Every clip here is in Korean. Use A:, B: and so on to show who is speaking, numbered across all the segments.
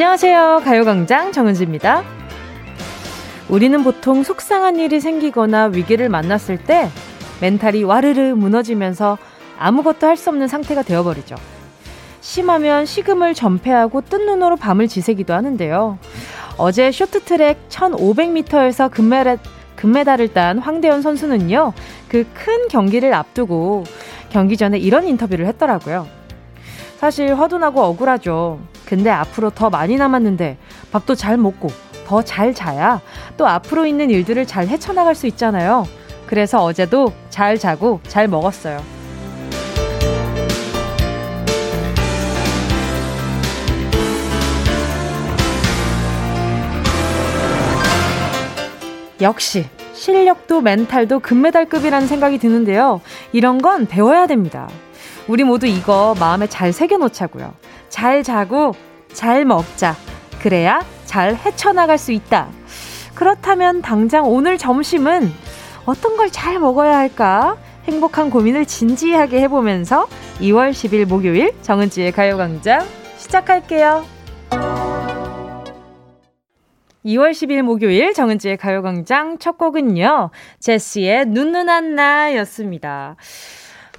A: 안녕하세요. 가요광장 정은지입니다. 우리는 보통 속상한 일이 생기거나 위기를 만났을 때 멘탈이 와르르 무너지면서 아무것도 할 수 없는 상태가 되어버리죠. 심하면 식음을 전폐하고 뜬 눈으로 밤을 지새기도 하는데요. 어제 쇼트트랙 1500m에서 금메달, 금메달을 딴 황대현 선수는요, 그 큰 경기를 앞두고 경기 전에 이런 인터뷰를 했더라고요. 사실 화도 나고 억울하죠. 근데 앞으로 더 많이 남았는데 밥도 잘 먹고 더 잘 자야 또 앞으로 있는 일들을 잘 헤쳐나갈 수 있잖아요. 그래서 어제도 잘 자고 잘 먹었어요. 역시 실력도 멘탈도 금메달급이라는 생각이 드는데요. 이런 건 배워야 됩니다. 우리 모두 이거 마음에 잘 새겨놓자고요. 잘 자고 잘 먹자. 그래야 잘 헤쳐나갈 수 있다. 그렇다면 당장 오늘 점심은 어떤 걸 잘 먹어야 할까? 행복한 고민을 진지하게 해보면서 2월 10일 목요일 정은지의 가요광장 시작할게요. 2월 10일 목요일 정은지의 가요광장 첫 곡은요. 제시의 눈누난 나였습니다.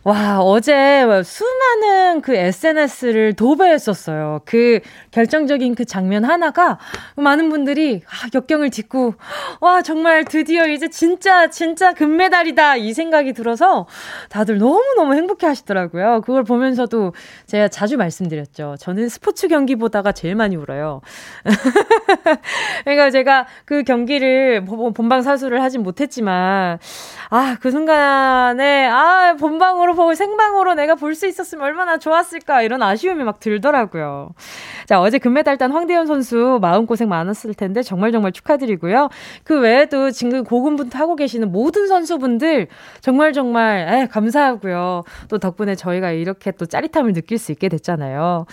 A: 와, 어제 수많은 그 SNS를 도배했었어요. 그 결정적인 그 장면 하나가 많은 분들이 아, 역경을 딛고 와, 정말 드디어 이제 진짜 진짜 금메달이다 이 생각이 들어서 다들 너무너무 행복해 하시더라고요. 그걸 보면서도 제가 자주 말씀드렸죠. 저는 스포츠 경기 보다가 제일 많이 울어요. 그러니까 제가 그 경기를 본방 사수를 하진 못했지만 아, 그 순간에 아, 본방으로 영상로 보고 생방으로 내가 볼 수 있었으면 얼마나 좋았을까 이런 아쉬움이 막 들더라고요. 자 어제 금메달 딴 황대현 선수 마음 고생 많았을 텐데 정말 정말 축하드리고요. 그 외에도 지금 고군분투하고 계시는 모든 선수분들 정말 정말 에, 감사하고요. 또 덕분에 저희가 이렇게 또 짜릿함을 느낄 수 있게 됐잖아요.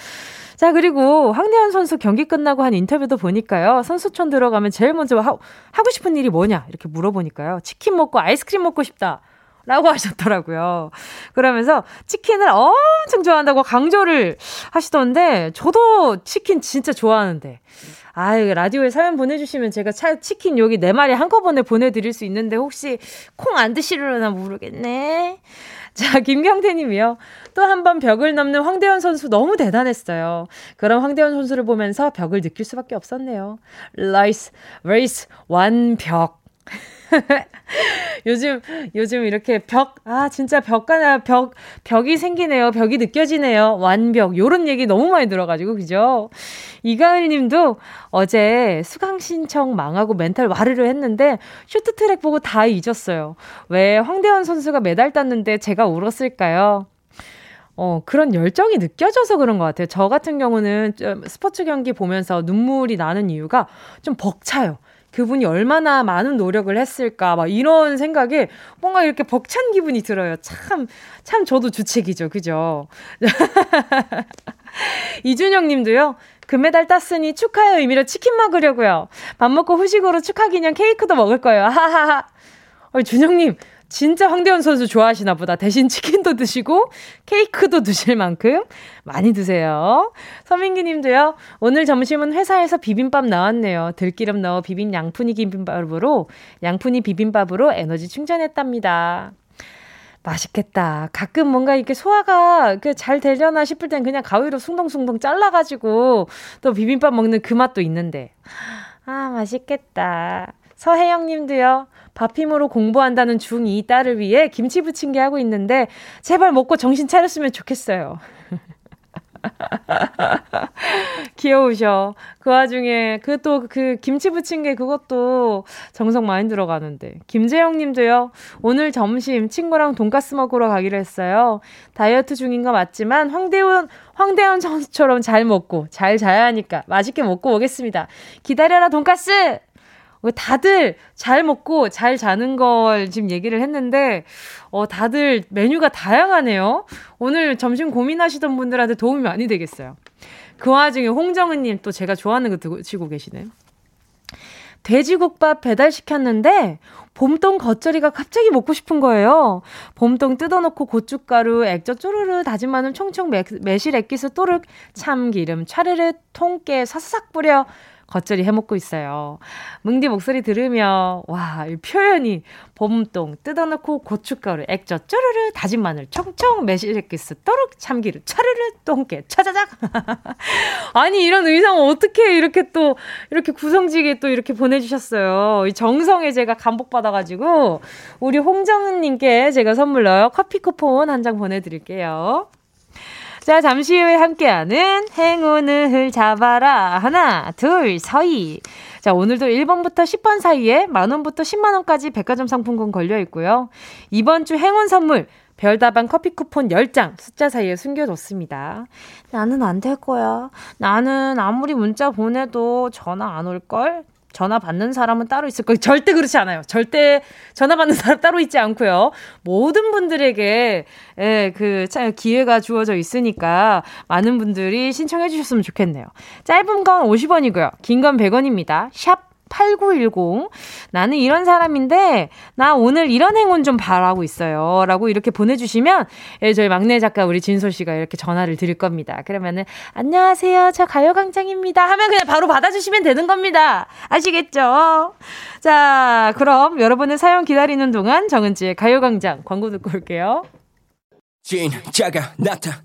A: 자, 그리고 황대현 선수 경기 끝나고 한 인터뷰도 보니까요. 선수촌 들어가면 제일 먼저 하, 하고 싶은 일이 뭐냐? 이렇게 물어보니까요. 치킨 먹고 아이스크림 먹고 싶다. 라고 하셨더라고요. 그러면서 치킨을 엄청 좋아한다고 강조를 하시던데, 저도 치킨 진짜 좋아하는데. 아유, 라디오에 사연 보내주시면 제가 차, 치킨 여기 네 마리 한꺼번에 보내드릴 수 있는데, 혹시 콩 안 드시려나 모르겠네. 자, 김경태 님이요. 또 한 번 벽을 넘는 황대현 선수 너무 대단했어요. 그럼 황대현 선수를 보면서 벽을 느낄 수밖에 없었네요. 라이스, 레이스, 완벽. 요즘 요즘 이렇게 벽 아 진짜 벽가나 벽 벽이 생기네요. 벽이 느껴지네요. 완벽. 요런 얘기 너무 많이 들어 가지고 그죠? 이가을 님도 어제 수강 신청 망하고 멘탈 와르르 했는데 쇼트트랙 보고 다 잊었어요. 왜 황대현 선수가 메달 땄는데 제가 울었을까요? 어, 그런 열정이 느껴져서 그런 것 같아요. 저 같은 경우는 스포츠 경기 보면서 눈물이 나는 이유가 좀 벅차요. 그분이 얼마나 많은 노력을 했을까 막 이런 생각에 뭔가 이렇게 벅찬 기분이 들어요. 참 참 저도 주책이죠. 그죠? 이준영 님도요. 금메달 땄으니 축하의 의미로 치킨 먹으려고요. 밥 먹고 후식으로 축하 기념 케이크도 먹을 거예요. 하하하. 어, 준영님, 진짜 황대현 선수 좋아하시나 보다. 대신 치킨도 드시고 케이크도 드실 만큼 많이 드세요. 서민기 님도요. 오늘 점심은 회사에서 비빔밥 나왔네요. 들기름 넣어 비빔 양푼이 비빔밥으로 양푼이 비빔밥으로 에너지 충전했답니다. 맛있겠다. 가끔 뭔가 이렇게 소화가 잘 되려나 싶을 땐 그냥 가위로 숭덩숭덩 잘라가지고 또 비빔밥 먹는 그 맛도 있는데. 아, 맛있겠다. 서혜영 님도요. 밥힘으로 공부한다는 중 이 딸을 위해 김치 부침개 하고 있는데 제발 먹고 정신 차렸으면 좋겠어요. 귀여우셔. 그 와중에 그 또그 그 김치 부침개 그것도 정성 많이 들어가는데. 김재영 님도요. 오늘 점심 친구랑 돈까스 먹으러 가기로 했어요. 다이어트 중인 거 맞지만 황대훈 황대훈 선수처럼 잘 먹고 잘 자야 하니까 맛있게 먹고 오겠습니다. 기다려라 돈까스 다들 잘 먹고 잘 자는 걸 지금 얘기를 했는데, 어, 다들 메뉴가 다양하네요. 오늘 점심 고민하시던 분들한테 도움이 많이 되겠어요. 그 와중에 홍정은님 또 제가 좋아하는 거 드시고 계시네요. 돼지국밥 배달시켰는데 봄동 겉절이가 갑자기 먹고 싶은 거예요. 봄동 뜯어놓고 고춧가루, 액젓 쪼르르, 다진 마늘 총총 매, 매실 액기스 또륵, 참기름 차르르, 통깨 사싹 뿌려 겉절이 해먹고 있어요. 뭉디 목소리 들으며, 와, 이 표현이 봄동 뜯어놓고 고춧가루, 액젓 쪼르르, 다진 마늘, 총총, 매실액기스, 또록, 참기름, 차르르, 똥개, 차자작. 아니, 이런 의상 어떻게 이렇게 또, 이렇게 구성지게 또 이렇게 보내주셨어요. 이 정성에 제가 감복받아가지고, 우리 홍정은님께 제가 선물로 커피 쿠폰 한 장 보내드릴게요. 자, 잠시 후에 함께하는 행운을 잡아라. 하나, 둘, 서이. 자, 오늘도 1번부터 10번 사이에 만원부터 10만원까지 백화점 상품권 걸려 있고요. 이번 주 행운 선물, 별다방 커피 쿠폰 10장 숫자 사이에 숨겨뒀습니다. 나는 안 될 거야. 나는 아무리 문자 보내도 전화 안 올걸? 전화 받는 사람은 따로 있을 거예요. 절대 그렇지 않아요. 절대 전화 받는 사람 따로 있지 않고요. 모든 분들에게 예, 그 기회가 주어져 있으니까 많은 분들이 신청해 주셨으면 좋겠네요. 짧은 건 50원이고요. 긴 건 100원입니다. 샵8910 나는 이런 사람인데 나 오늘 이런 행운 좀 바라고 있어요. 라고 이렇게 보내주시면 예, 저희 막내 작가 우리 진솔 씨가 이렇게 전화를 드릴 겁니다. 그러면은 안녕하세요. 저 가요광장입니다. 하면 그냥 바로 받아주시면 되는 겁니다. 아시겠죠? 자 그럼 여러분의 사연 기다리는 동안 정은지의 가요광장 광고 듣고 올게요. 진짜가 나타났다.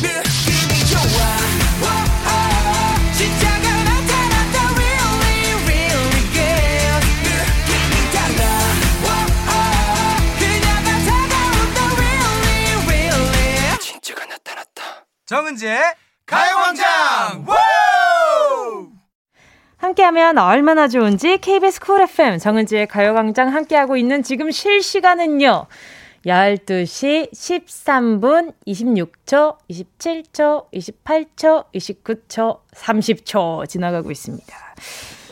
A: 느낌이 좋아. 정은지의 가요광장 함께하면 얼마나 좋은지 KBS 쿨 FM 정은지의 가요광장 함께하고 있는 지금 실시간은요. 12시 13분 26초, 27초, 28초, 29초, 30초 지나가고 있습니다.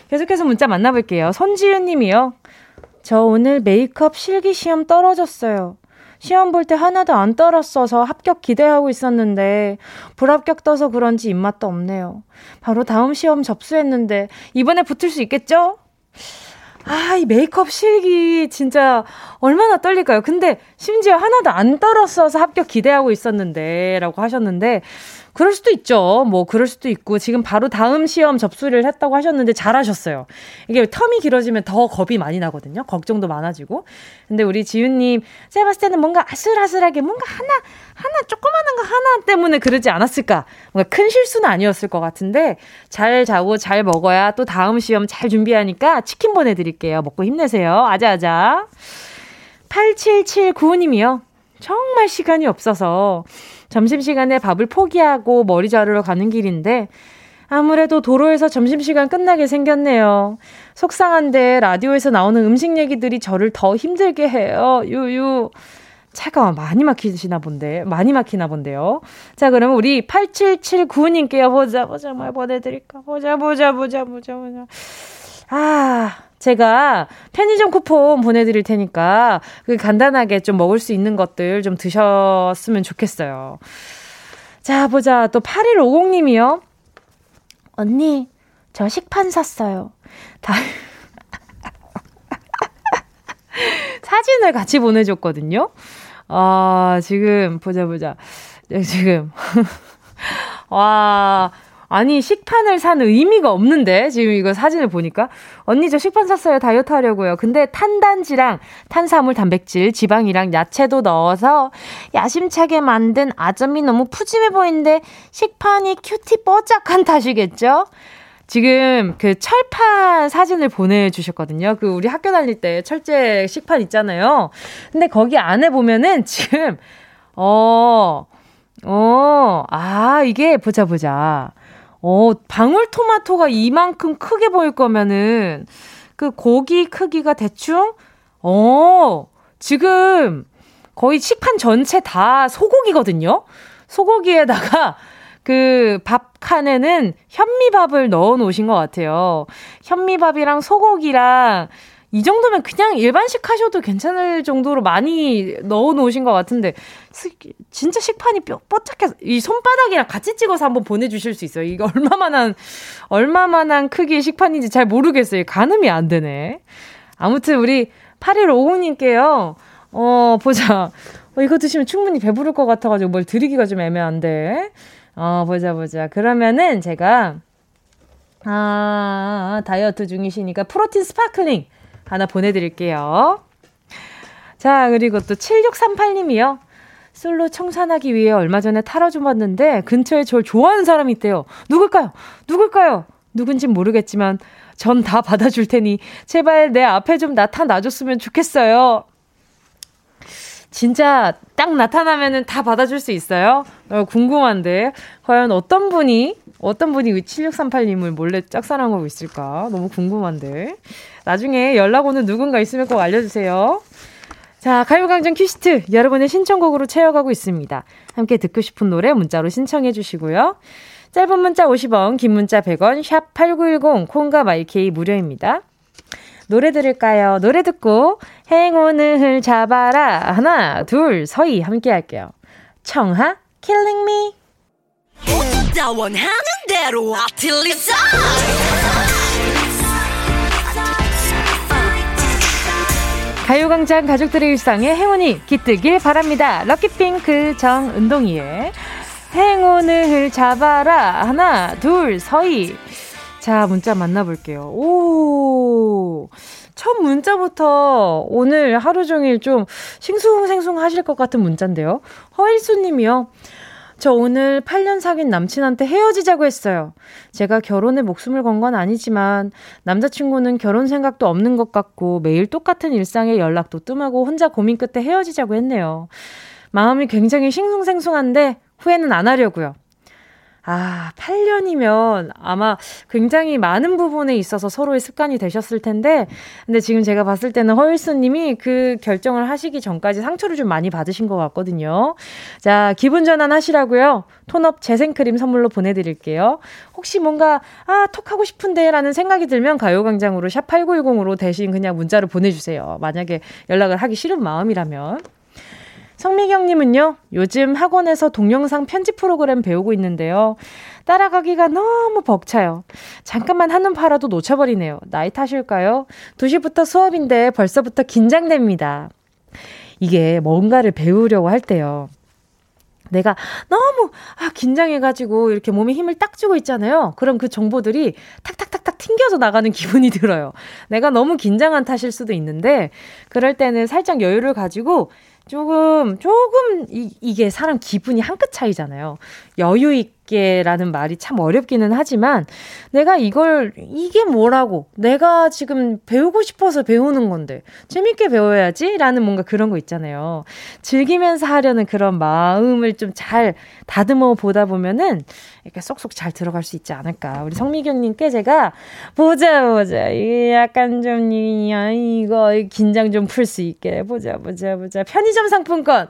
A: 계속해서 문자 만나볼게요. 손지윤 님이요. 저 오늘 메이크업 실기 시험 떨어졌어요. 시험 볼 때 하나도 안 떨었어서 합격 기대하고 있었는데 불합격 떠서 그런지 입맛도 없네요. 바로 다음 시험 접수했는데 이번에 붙을 수 있겠죠? 아, 이 메이크업 실기 진짜 얼마나 떨릴까요? 근데 심지어 하나도 안 떨었어서 합격 기대하고 있었는데 라고 하셨는데 그럴 수도 있죠. 뭐 그럴 수도 있고 지금 바로 다음 시험 접수를 했다고 하셨는데 잘하셨어요. 이게 텀이 길어지면 더 겁이 많이 나거든요. 걱정도 많아지고. 근데 우리 지윤님 제가 봤을 때는 뭔가 아슬아슬하게 뭔가 하나 하나 조그마한 거 하나 때문에 그러지 않았을까. 뭔가 큰 실수는 아니었을 것 같은데 잘 자고 잘 먹어야 또 다음 시험 잘 준비하니까 치킨 보내드릴게요. 먹고 힘내세요. 아자아자. 8779님이요. 정말 시간이 없어서 점심시간에 밥을 포기하고 머리 자르러 가는 길인데 아무래도 도로에서 점심시간 끝나게 생겼네요. 속상한데 라디오에서 나오는 음식 얘기들이 저를 더 힘들게 해요. 유유. 차가 많이 막히시나 본데, 많이 막히나 본데요. 자, 그러면 우리 8779님께요. 보자, 보자, 말 보내드릴까? 보자, 보자, 보자, 보자, 보자. 아. 제가 편의점 쿠폰 보내드릴 테니까 그 간단하게 좀 먹을 수 있는 것들 좀 드셨으면 좋겠어요. 자, 보자. 또 8150님이요. 언니, 저 식판 샀어요. 다... 사진을 같이 보내줬거든요. 아, 지금, 보자, 보자. 네, 지금. 와, 아니 식판을 산 의미가 없는데 지금 이거 사진을 보니까 언니 저 식판 샀어요 다이어트 하려고요 근데 탄단지랑 탄수화물 단백질 지방이랑 야채도 넣어서 야심차게 만든 아점이 너무 푸짐해 보이는데 식판이 큐티 뽀짝한 탓이겠죠? 지금 그 철판 사진을 보내주셨거든요. 그 우리 학교 다닐 때 철제 식판 있잖아요. 근데 거기 안에 보면은 지금 어, 어, 아, 이게 보자 보자. 어, 방울토마토가 이만큼 크게 보일 거면은 그 고기 크기가 대충 어, 지금 거의 식판 전체 다 소고기거든요. 소고기에다가 그 밥 칸에는 현미밥을 넣어 놓으신 것 같아요. 현미밥이랑 소고기랑 이 정도면 그냥 일반식 하셔도 괜찮을 정도로 많이 넣어 놓으신 것 같은데, 진짜 식판이 뼈, 뽀짝해서, 이 손바닥이랑 같이 찍어서 한번 보내주실 수 있어요. 이게 얼마만한, 얼마만한 크기의 식판인지 잘 모르겠어요. 가늠이 안 되네. 아무튼 우리 8155님께요, 어, 보자. 어, 이거 드시면 충분히 배부를 것 같아가지고 뭘 드리기가 좀 애매한데. 어, 보자, 보자. 그러면은 제가, 아, 다이어트 중이시니까 프로틴 스파클링. 하나 보내드릴게요. 자, 그리고 또 7638님이요. 솔로 청산하기 위해 얼마 전에 타러 좀 봤는데 근처에 저를 좋아하는 사람이 있대요. 누굴까요? 누굴까요? 누군진 모르겠지만 전 다 받아줄 테니 제발 내 앞에 좀 나타나줬으면 좋겠어요. 진짜 딱 나타나면은 다 받아줄 수 있어요? 어, 궁금한데 과연 어떤 분이 어떤 분이 7638님을 몰래 짝사랑하고 있을까? 너무 궁금한데 나중에 연락 오는 누군가 있으면 꼭 알려주세요. 자, 가요광장 퀴시트 여러분의 신청곡으로 채워가고 있습니다. 함께 듣고 싶은 노래 문자로 신청해 주시고요. 짧은 문자 50원, 긴 문자 100원, 샵 8910, 콩과 마이케이 무료입니다. 노래 들을까요? 노래 듣고 행운을 잡아라. 하나, 둘, 서희 함께 할게요. 청하 킬링 미. 혼자 원하는 대로 아틀리사. 가요광장 가족들의 일상에 행운이 깃들길 바랍니다. 럭키핑크 정은동이의 행운을 잡아라. 하나, 둘, 서희. 자, 문자 만나볼게요. 오! 첫 문자부터 오늘 하루 종일 좀 싱숭생숭 하실 것 같은 문자인데요. 허일수 님이요. 저 오늘 8년 사귄 남친한테 헤어지자고 했어요. 제가 결혼에 목숨을 건 건 아니지만 남자친구는 결혼 생각도 없는 것 같고 매일 똑같은 일상에 연락도 뜸하고 혼자 고민 끝에 헤어지자고 했네요. 마음이 굉장히 싱숭생숭한데 후회는 안 하려고요. 아, 8년이면 아마 굉장히 많은 부분에 있어서 서로의 습관이 되셨을 텐데, 근데 지금 제가 봤을 때는 허일수님이 그 결정을 하시기 전까지 상처를 좀 많이 받으신 것 같거든요. 자, 기분 전환 하시라고요. 톤업 재생크림 선물로 보내드릴게요. 혹시 뭔가, 아, 톡하고 싶은데 라는 생각이 들면 가요광장으로 샵8910으로 대신 그냥 문자를 보내주세요. 만약에 연락을 하기 싫은 마음이라면. 성미경님은요, 요즘 학원에서 동영상 편집 프로그램 배우고 있는데요. 따라가기가 너무 벅차요. 잠깐만 하는 팔아도 놓쳐버리네요. 나이 탓일까요? 2시부터 수업인데 벌써부터 긴장됩니다. 이게 뭔가를 배우려고 할 때요. 내가 너무 아, 긴장해가지고 이렇게 몸에 힘을 딱 주고 있잖아요. 그럼 그 정보들이 탁탁탁탁 튕겨져 나가는 기분이 들어요. 내가 너무 긴장한 탓일 수도 있는데 그럴 때는 살짝 여유를 가지고 조금, 조금, 이, 이게 사람 기분이 한 끗 차이잖아요. 여유 있게라는 말이 참 어렵기는 하지만 내가 이걸 이게 뭐라고 내가 지금 배우고 싶어서 배우는 건데 재밌게 배워야지라는 뭔가 그런 거 있잖아요. 즐기면서 하려는 그런 마음을 좀 잘 다듬어 보다 보면은 이렇게 쏙쏙 잘 들어갈 수 있지 않을까. 우리 성미경님께 제가 보자 보자 이게 약간 좀 이거 긴장 좀 풀 수 있게 보자 보자 보자 편의점 상품권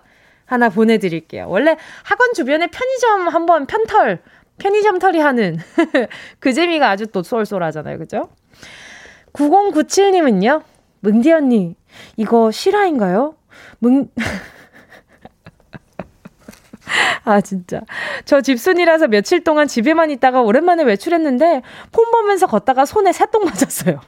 A: 하나 보내드릴게요. 원래 학원 주변에 편의점 한번 편털, 편의점 털이 하는 그 재미가 아주 또 쏠쏠하잖아요. 그죠? 9097님은요, 뭉디 언니, 이거 실화인가요? 뭉, 아, 진짜. 저 집순이라서 며칠 동안 집에만 있다가 오랜만에 외출했는데, 폰 보면서 걷다가 손에 새똥 맞았어요.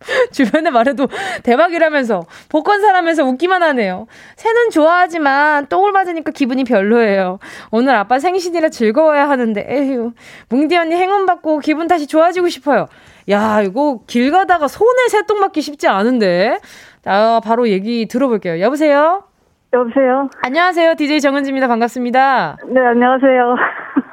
A: 주변에 말해도 대박이라면서 복권 사람에서 웃기만 하네요. 새는 좋아하지만 똥을 맞으니까 기분이 별로예요. 오늘 아빠 생신이라 즐거워야 하는데 에휴 뭉디 언니 행운 받고 기분 다시 좋아지고 싶어요. 야 이거 길 가다가 손에 새똥 맞기 쉽지 않은데 아 바로 얘기 들어볼게요. 여보세요.
B: 여보세요.
A: 안녕하세요. DJ 정은지입니다. 반갑습니다.
B: 네 안녕하세요.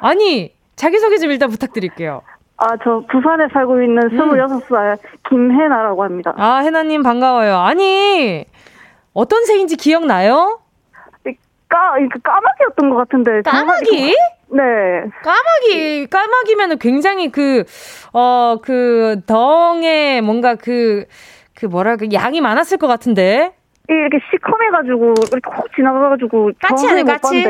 A: 아니 자기소개 좀 일단 부탁드릴게요.
B: 아, 저 부산에 살고 있는 26살 음. 김혜나라고 합니다.
A: 아, 혜나님 반가워요. 아니, 어떤 새인지 기억나요?
B: 까, 그 까마귀였던 것 같은데.
A: 까마귀?
B: 네.
A: 까마귀, 까마귀면은 굉장히 그, 어, 그, 덩에 뭔가 그, 그 뭐랄까, 양이 많았을 것 같은데.
B: 이렇게 시커매가지고 이렇게 훅 지나가가지고
A: 까치 아니 까치?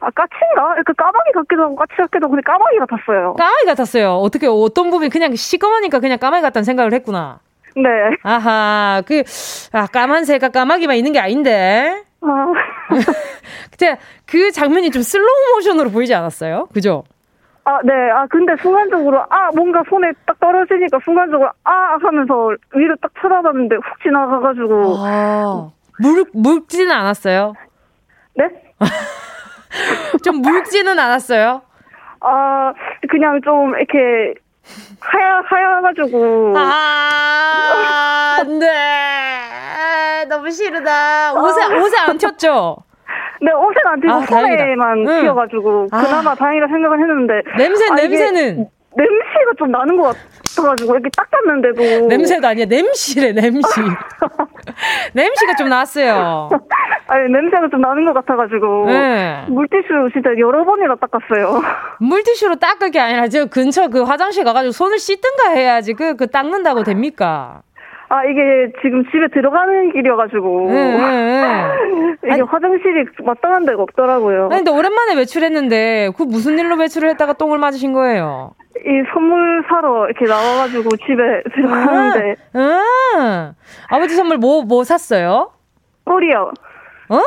B: 아 까치인가? 그 까마귀 같기도 하고 까치 같기도 하고 근데 까마귀 같았어요.
A: 까마귀 같았어요. 어떻게 어떤 부분이 그냥 시커머니까 그냥 까마귀 같다는 생각을 했구나.
B: 네.
A: 아하 그아 까만새가 까마귀만 있는 게 아닌데. 아. 그 장면이 좀 슬로우 모션으로 보이지 않았어요? 그죠?
B: 아, 네. 아, 근데 순간적으로, 아, 뭔가 손에 딱 떨어지니까 순간적으로, 아, 하면서 위로 딱 쳐다봤는데 훅 지나가가지고. 아,
A: 물, 묽지는 않았어요?
B: 네?
A: 좀 묽지는 않았어요?
B: 아, 그냥 좀, 이렇게, 하야, 하야가지고. 아, 네.
A: 너무 싫으다. 옷에, 아. 옷에 안쳤죠
B: 네, 옷은 안 아, 튀고 아, 소매만 응. 튀어가지고 아. 그나마 아. 다행이라 생각을 했는데
A: 냄새 아, 냄새는
B: 냄새가 좀 나는 것 같아가지고 이렇게 닦았는데도
A: 냄새도 아니야 냄새래 냄새 냄새가 좀 났어요.
B: 아니 냄새가 좀 나는 것 같아가지고 네. 물티슈 진짜 여러 번이나 닦았어요.
A: 물티슈로 닦을 게 아니라 지금 근처 그 화장실 가가지고 손을 씻든가 해야지 그그 그 닦는다고 됩니까?
B: 아 이게 지금 집에 들어가는 길이어가지고 네, 네. 이게 아니, 화장실이 마땅한 데가 없더라고요.
A: 아니, 근데 오랜만에 외출했는데 그 무슨 일로 외출을 했다가 똥을 맞으신 거예요?
B: 이 선물 사러 이렇게 나와가지고 집에 아, 들어가는데. 응. 아,
A: 아. 아버지 선물 뭐뭐 뭐 샀어요?
B: 꿀이요.
A: 어?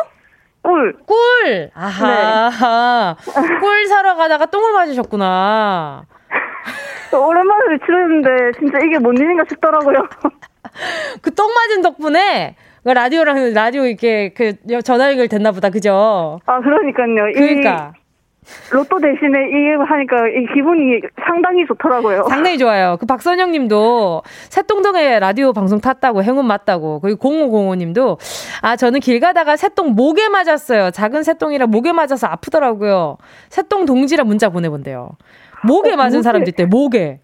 B: 꿀.
A: 꿀. 네. 아하. 네. 꿀 사러 가다가 똥을 맞으셨구나.
B: 오랜만에 외출했는데 진짜 이게 뭔 일인가 싶더라고요.
A: 그똥 맞은 덕분에 그 라디오랑 라디오 이렇게 그 전화 연결 됐나 보다. 그죠?
B: 아, 그러니까요.
A: 그러니까.
B: 로또 대신에 이 하니까 이 기분이 상당히 좋더라고요.
A: 상당히 좋아요. 그 박선영 님도 새똥동에 라디오 방송 탔다고 행운 맞다고. 그리고 0505 님도 아, 저는 길 가다가 새똥 목에 맞았어요. 작은 새똥이라 목에 맞아서 아프더라고요. 새똥 동지라 문자 보내본대요. 목에 어, 맞은 목에. 사람들때 목에.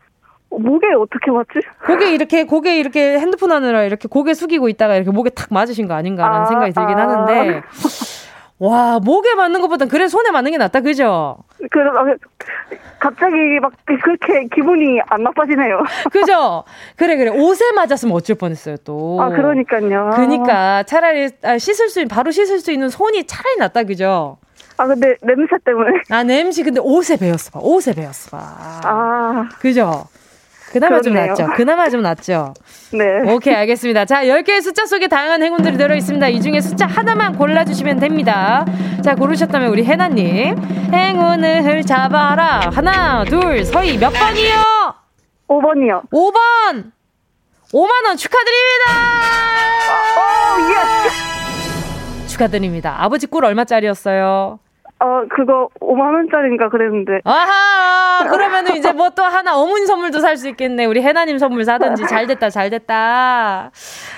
B: 목에 어떻게 맞지?
A: 고개 이렇게 고개 이렇게 핸드폰 하느라 이렇게 고개 숙이고 있다가 이렇게 목에 탁 맞으신 거 아닌가라는 아, 생각이 들긴 아. 하는데 와 목에 맞는 것보단 그래 손에 맞는 게 낫다 그죠?
B: 그 갑자기 막 그렇게 기분이 안 나빠지네요.
A: 그죠? 그래 그래 옷에 맞았으면 어쩔 뻔했어요 또.
B: 아 그러니까요.
A: 그니까 차라리 아, 씻을 수 바로 씻을 수 있는 손이 차라리 낫다 그죠?
B: 아 근데 냄새 때문에.
A: 아 냄새 근데 옷에 배웠어 봐. 옷에 배웠어 봐. 아. 그죠? 그나마 그렇네요. 좀 낫죠. 그나마 좀 낫죠. 네. 오케이, 알겠습니다. 자, 10개의 숫자 속에 다양한 행운들이 들어 있습니다. 이 중에 숫자 하나만 골라 주시면 됩니다. 자, 고르셨다면 우리 해나 님. 행운을 잡아라. 하나, 둘, 서희 몇 번이요?
B: 5번이요.
A: 5번. 5만 원 축하드립니다. 오, 어, 어, 예. 축하드립니다. 아버지 꿀 얼마짜리였어요?
B: 어, 그거 5만원짜리인가 그랬는데.
A: 아하! 그러면은 이제 뭐 또 하나 어머니 선물도 살 수 있겠네. 우리 해나님 선물 사든지. 잘 됐다, 잘 됐다.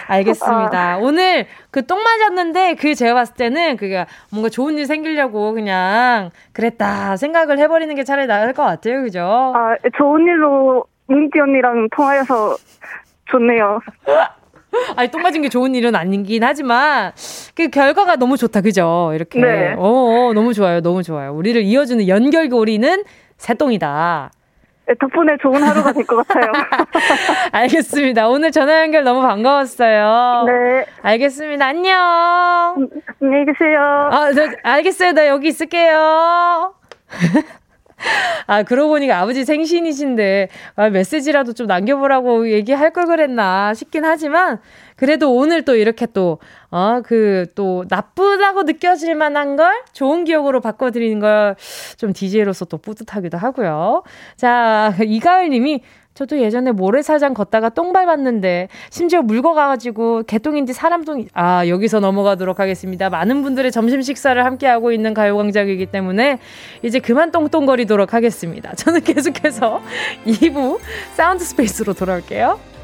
A: 알겠습니다. 아. 오늘 그 똥 맞았는데 그 제가 봤을 때는 그게 뭔가 좋은 일 생기려고 그냥 그랬다 생각을 해버리는 게 차라리 나을 것 같아요. 그죠?
B: 아, 좋은 일로 문띠 언니랑 통화해서 좋네요.
A: 아니, 똥 맞은 게 좋은 일은 아니긴 하지만, 그 결과가 너무 좋다, 그죠? 이렇게. 네. 어, 어, 어 너무 좋아요, 너무 좋아요. 우리를 이어주는 연결고리는 새똥이다.
B: 네, 덕분에 좋은 하루가 될 것 같아요.
A: 알겠습니다. 오늘 전화 연결 너무 반가웠어요.
B: 네.
A: 알겠습니다. 안녕. 음,
B: 안녕히 계세요.
A: 아, 저, 알겠어요. 나 여기 있을게요. 아, 그러고 보니까 아버지 생신이신데, 아, 메시지라도 좀 남겨보라고 얘기할 걸 그랬나 싶긴 하지만, 그래도 오늘 또 이렇게 또, 어, 그, 또, 나쁘다고 느껴질 만한 걸 좋은 기억으로 바꿔드리는 걸 좀 DJ로서 또 뿌듯하기도 하고요. 자, 이가을 님이, 저도 예전에 모래사장 걷다가 똥 밟았는데 심지어 물거가가지고 개똥인지 사람똥 아 여기서 넘어가도록 하겠습니다. 많은 분들의 점심 식사를 함께 하고 있는 가요광장이기 때문에 이제 그만 똥똥거리도록 하겠습니다. 저는 계속해서 2부 사운드 스페이스로 돌아올게요.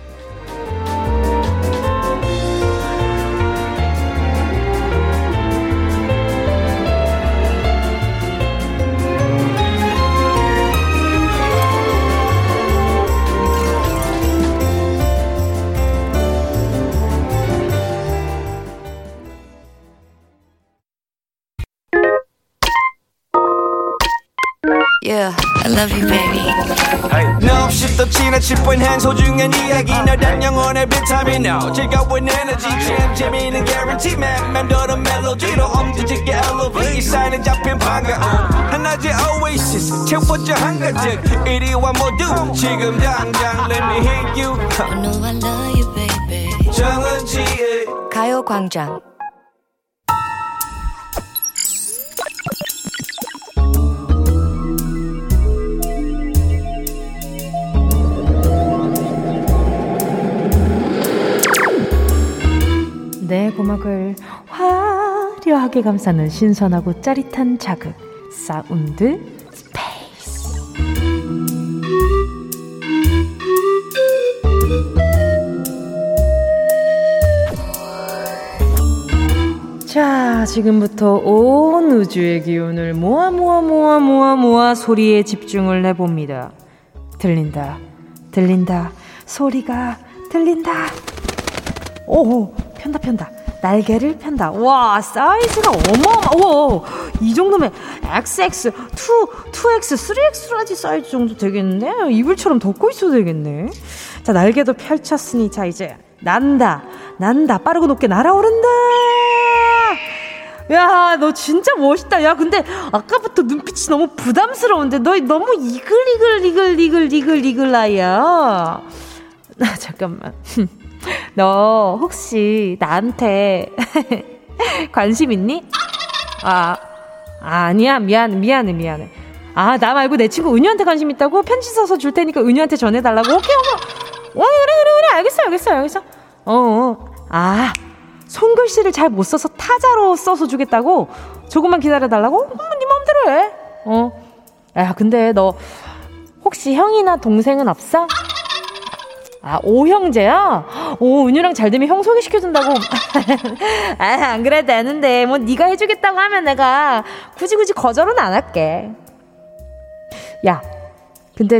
A: real. I love you, baby. 너 없이 또 지나칠 뻔한 소중한 이야기. 너란 영혼의 비타민 O. 즐거운 에너지. 참 재미있는 guarantee, man. 맴도는 멜로디로 엄지짓게 elevate. 사인은 잡힌 반가움. 한낮의 oasis. 채워져 한가득. 이리와 모두 지금 당장 let me hit you. I know I love you, baby. 정은지의 가요광장. 제목을 화려하게 감싸는 신선하고 짜릿한 자극 사운드 스페이스 자, 지금부터 온 우주의 기운을 모아 모아 모아 모아 모아 소리에 집중을 해봅니다. 들린다, 들린다, 소리가 들린다. 오, 편다 편다. 날개를 편다. 와, 사이즈가 어마어마, 와이 정도면 XX, 2, 2X, 3X라지 사이즈 정도 되겠네. 이불처럼 덮고 있어도 되겠네. 자, 날개도 펼쳤으니, 자, 이제, 난다, 난다, 빠르고 높게 날아오른다! 야, 너 진짜 멋있다. 야, 근데 아까부터 눈빛이 너무 부담스러운데, 너 너무 이글이글, 이글, 이글, 이글, 이글라이야. 나 잠깐만. 너 혹시 나한테 관심 있니? 아, 아 아니야. 미안, 미안해, 미안해. 아, 나 말고 내 친구 은유한테 관심 있다고? 편지 써서 줄 테니까 은유한테 전해달라고? 오케이, 오케이. 어, 그래, 그래, 그래. 알겠어, 알겠어, 알겠어. 어, 어. 아, 손글씨를 잘 못 써서 타자로 써서 주겠다고? 조금만 기다려달라고? 어머 음, 네 마음대로 해. 어. 야, 근데 너 혹시 형이나 동생은 없어? 아, 오형제야? 오, 은유랑 잘 되면 형 소개시켜준다고. 아, 안 그래도 되는데. 뭐, 네가 해주겠다고 하면 내가 굳이 굳이 거절은 안 할게. 야, 근데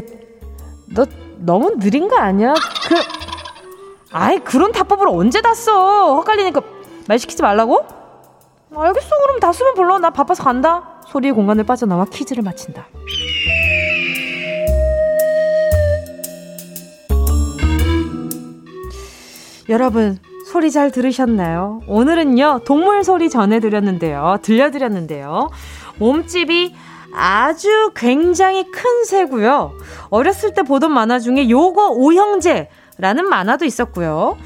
A: 너 너무 느린 거 아니야? 그, 아이, 그런 답법을 언제 다 써? 헛갈리니까 말 시키지 말라고? 알겠어, 그럼 다 쓰면 불러. 나 바빠서 간다. 소리의 공간을 빠져나와 퀴즈를 마친다. 여러분, 소리 잘 들으셨나요? 오늘은요, 동물 소리 전해드렸는데요. 들려드렸는데요. 몸집이 아주 굉장히 큰 새고요. 어렸을 때 보던 만화 중에 요거 오형제라는 만화도 있었고요.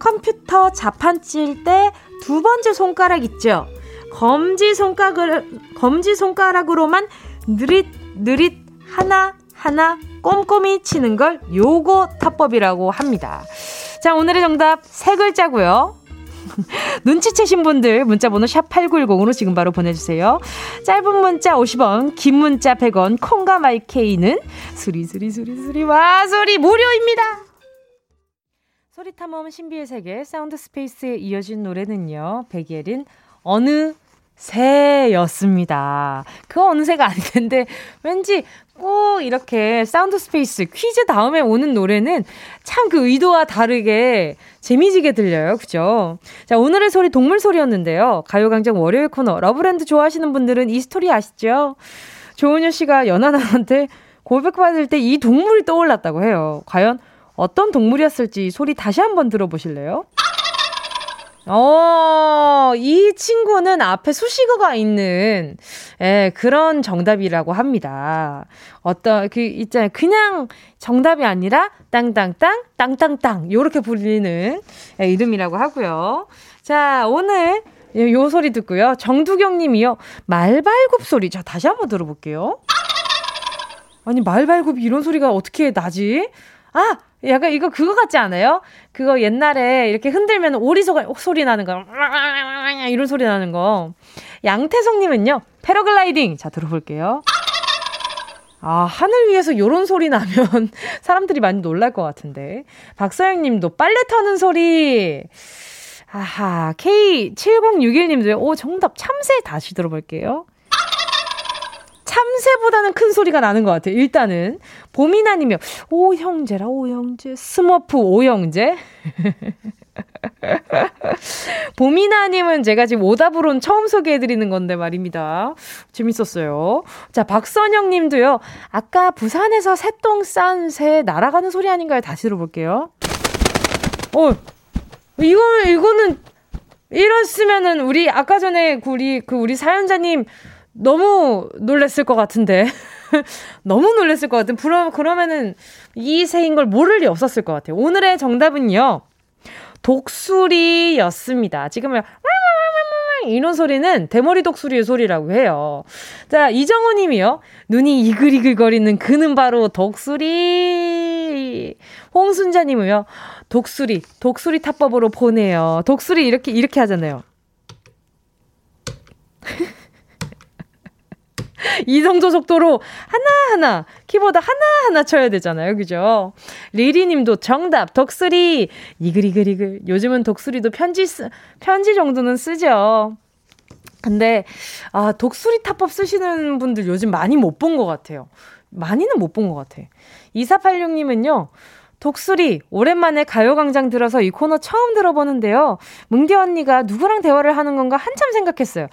A: 컴퓨터 자판 찔때두 번째 손가락 있죠. 검지 손가락을 검지 손가락으로만 느릿 느릿 하나 하나 꼼꼼히 치는 걸 요거 타법이라고 합니다. 자, 오늘의 정답 세 글자고요. 눈치채신 분들 문자번호 샵 8910으로 지금 바로 보내주세요. 짧은 문자 50원, 긴 문자 100원, 콩과 마이케이는 수리수리수리수리 와소리 무료입니다. 소리 탐험 신비의 세계 사운드 스페이스에 이어진 노래는요. 백예린 어느 새였습니다. 그 어느새가 아닌데 왠지 꼭 이렇게 사운드 스페이스 퀴즈 다음에 오는 노래는 참 그 의도와 다르게 재미지게 들려요. 그죠? 자, 오늘의 소리 동물 소리였는데요. 가요강장 월요일 코너 러브랜드 좋아하시는 분들은 이 스토리 아시죠? 조은유 씨가 연하나한테 고백받을 때 이 동물이 떠올랐다고 해요. 과연 어떤 동물이었을지 소리 다시 한번 들어보실래요? 어, 이 친구는 앞에 수식어가 있는, 예, 그런 정답이라고 합니다. 어떤, 그, 있잖아요. 그냥 정답이 아니라, 땅땅땅, 땅땅땅, 요렇게 불리는, 예, 이름이라고 하고요. 자, 오늘, 예, 요 소리 듣고요. 정두경 님이요. 말발굽 소리. 자, 다시 한번 들어볼게요. 아니, 말발굽 이런 소리가 어떻게 나지? 아! 약간 이거 그거 같지 않아요? 그거 옛날에 이렇게 흔들면 오리 소가, 소리 나는 거. 이런 소리 나는 거. 양태성님은요, 패러글라이딩. 자, 들어볼게요. 아, 하늘 위에서 요런 소리 나면 사람들이 많이 놀랄 것 같은데. 박서영 님도 빨래 터는 소리. 아하, K7061 님도요. 오, 정답 참새 다시 들어볼게요. 참새보다는 큰 소리가 나는 것 같아요. 일단은 봄미나님이요 오형제라 오형제 스머프 오형제. 보미나님은 제가 지금 오답으론 처음 소개해드리는 건데 말입니다. 재밌었어요. 자, 박선영 님도요. 아까 부산에서 새똥 싼 새 날아가는 소리 아닌가요? 다시 들어볼게요. 어, 이거, 는 이거는, 이랬으면은 우리 아까 전에 그 우리, 그 우리 사연자님 너무 놀랬을 것 같은데. 너무 놀랬을 것 같은. 그럼, 그러면은 이세인걸 모를 리 없었을 것 같아요. 오늘의 정답은요. 독수리였습니다. 지금은 이런 소리는 대머리 독수리의 소리라고 해요. 자, 이정호 님이요. 눈이 이글이글거리는 그는 바로 독수리. 홍순자 님은요. 독수리, 독수리 타법으로 보내요. 독수리 이렇게 이렇게 하잖아요. 이성조 속도로 하나하나, 키보드 하나하나 쳐야 되잖아요. 그죠? 리리님도 정답, 독수리. 이글이글이글. 요즘은 독수리도 편지, 쓰, 편지 정도는 쓰죠. 근데, 아, 독수리 타법 쓰시는 분들 요즘 많이 못 본 것 같아요. 많이는 못 본 것 같아. 2486님은요, 독수리, 오랜만에 가요광장 들어서 이 코너 처음 들어보는데요. 뭉디 언니가 누구랑 대화를 하는 건가 한참 생각했어요.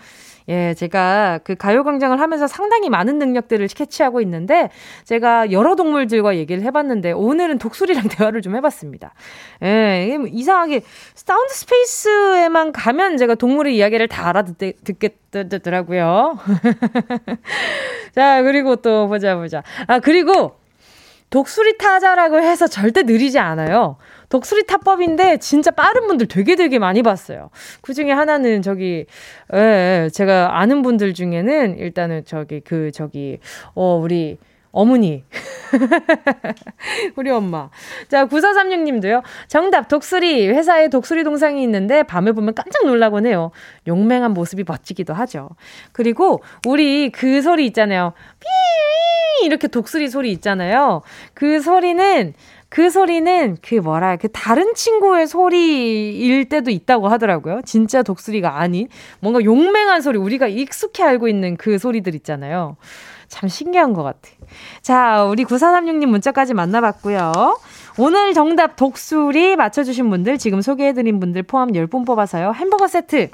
A: 예, 제가 그 가요광장을 하면서 상당히 많은 능력들을 캐치하고 있는데 제가 여러 동물들과 얘기를 해봤는데 오늘은 독수리랑 대화를 좀 해봤습니다. 예, 뭐 이상하게 사운드 스페이스에만 가면 제가 동물의 이야기를 다 알아듣겠더라고요. 자, 그리고 또 보자 보자. 아, 그리고 독수리 타자라고 해서 절대 느리지 않아요. 독수리 타법인데 진짜 빠른 분들 되게 되게 많이 봤어요. 그 중에 하나는 저기 예, 예 제가 아는 분들 중에는 일단은 저기 그 저기 어 우리 어머니. 우리 엄마. 자, 9436님도요. 정답, 독수리. 회사에 독수리 동상이 있는데 밤에 보면 깜짝 놀라곤 해요. 용맹한 모습이 멋지기도 하죠. 그리고 우리 그 소리 있잖아요. 삐! 이렇게 독수리 소리 있잖아요. 그 소리는 그 소리는 그 뭐라 그 다른 친구의 소리일 때도 있다고 하더라고요. 진짜 독수리가 아닌 뭔가 용맹한 소리 우리가 익숙히 알고 있는 그 소리들 있잖아요. 참 신기한 것 같아. 자, 우리 9436님 문자까지 만나봤고요. 오늘 정답 독수리 맞춰주신 분들 지금 소개해드린 분들 포함 10분 뽑아서요. 햄버거 세트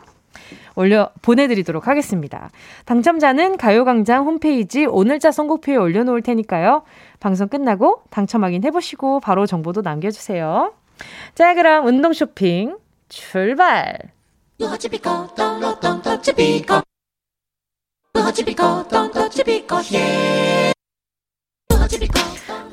A: 올려 보내드리도록 하겠습니다. 당첨자는 가요광장 홈페이지 오늘자 선곡표에 올려놓을 테니까요. 방송 끝나고 당첨 확인해보시고 바로 정보도 남겨주세요. 자, 그럼 운동 쇼핑 출발!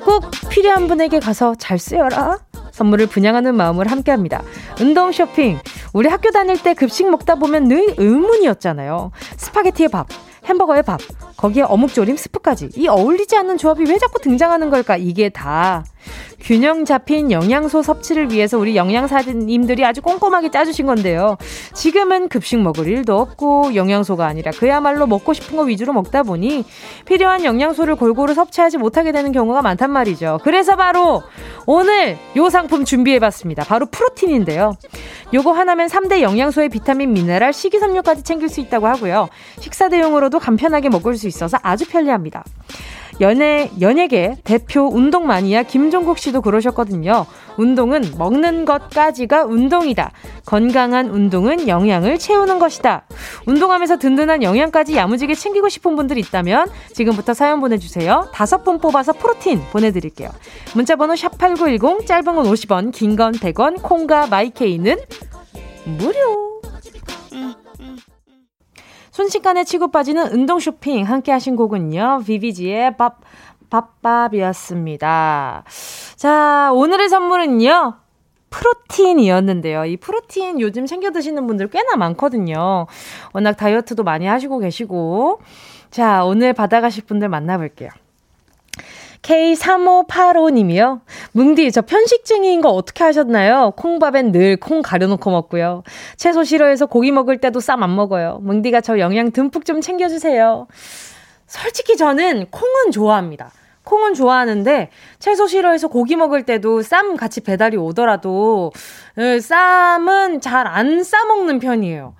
A: 꼭 필요한 분에게 가서 잘 쓰여라. 선물을 분양하는 마음을 함께 합니다. 운동 쇼핑. 우리 학교 다닐 때 급식 먹다 보면 늘 의문이었잖아요. 스파게티의 밥, 햄버거의 밥, 거기에 어묵조림, 스프까지. 이 어울리지 않는 조합이 왜 자꾸 등장하는 걸까? 이게 다 균형 잡힌 영양소 섭취를 위해서 우리 영양사님들이 아주 꼼꼼하게 짜주신 건데요. 지금은 급식 먹을 일도 없고 영양소가 아니라 그야말로 먹고 싶은 거 위주로 먹다 보니 필요한 영양소를 골고루 섭취하지 못하게 되는 경우가 많단 말이죠. 그래서 바로 오늘 요 상품 준비해봤습니다. 바로 프로틴인데요. 요거 하나면 3대 영양소의 비타민, 미네랄, 식이섬유까지 챙길 수 있다고 하고요. 식사 대용으로도 간편하게 먹을 수 있어서 아주 편리합니다. 연예, 연예계 대표 운동 마니아 김종국 씨도 그러셨거든요. 운동은 먹는 것까지가 운동이다. 건강한 운동은 영양을 채우는 것이다. 운동하면서 든든한 영양까지 야무지게 챙기고 싶은 분들 있다면 지금부터 사연 보내주세요. 다섯 분 뽑아서 프로틴 보내드릴게요. 문자번호 샵 8910, 짧은 건 50원, 긴 건 100원, 콩과 마이케이는 무료. 순식간에 치고 빠지는 운동 쇼핑 함께 하신 곡은요. 비비지의 밥 밥밥이었습니다. 자, 오늘의 선물은요. 프로틴이었는데요. 이 프로틴 요즘 챙겨 드시는 분들 꽤나 많거든요. 워낙 다이어트도 많이 하시고 계시고. 자, 오늘 받아가실 분들 만나볼게요. K3585님이요. 뭉디, 저편식증인거 어떻게 하셨나요? 콩밥엔 늘 콩 가려놓고 먹고요. 채소 싫어해서 고기 먹을 때도 쌈 안 먹어요. 뭉디가 저 영양 듬뿍 좀 챙겨주세요. 솔직히 저는 콩은 좋아합니다. 콩은 좋아하는데 채소 싫어해서 고기 먹을 때도 쌈 같이 배달이 오더라도 쌈은 잘 안 싸먹는 편이에요.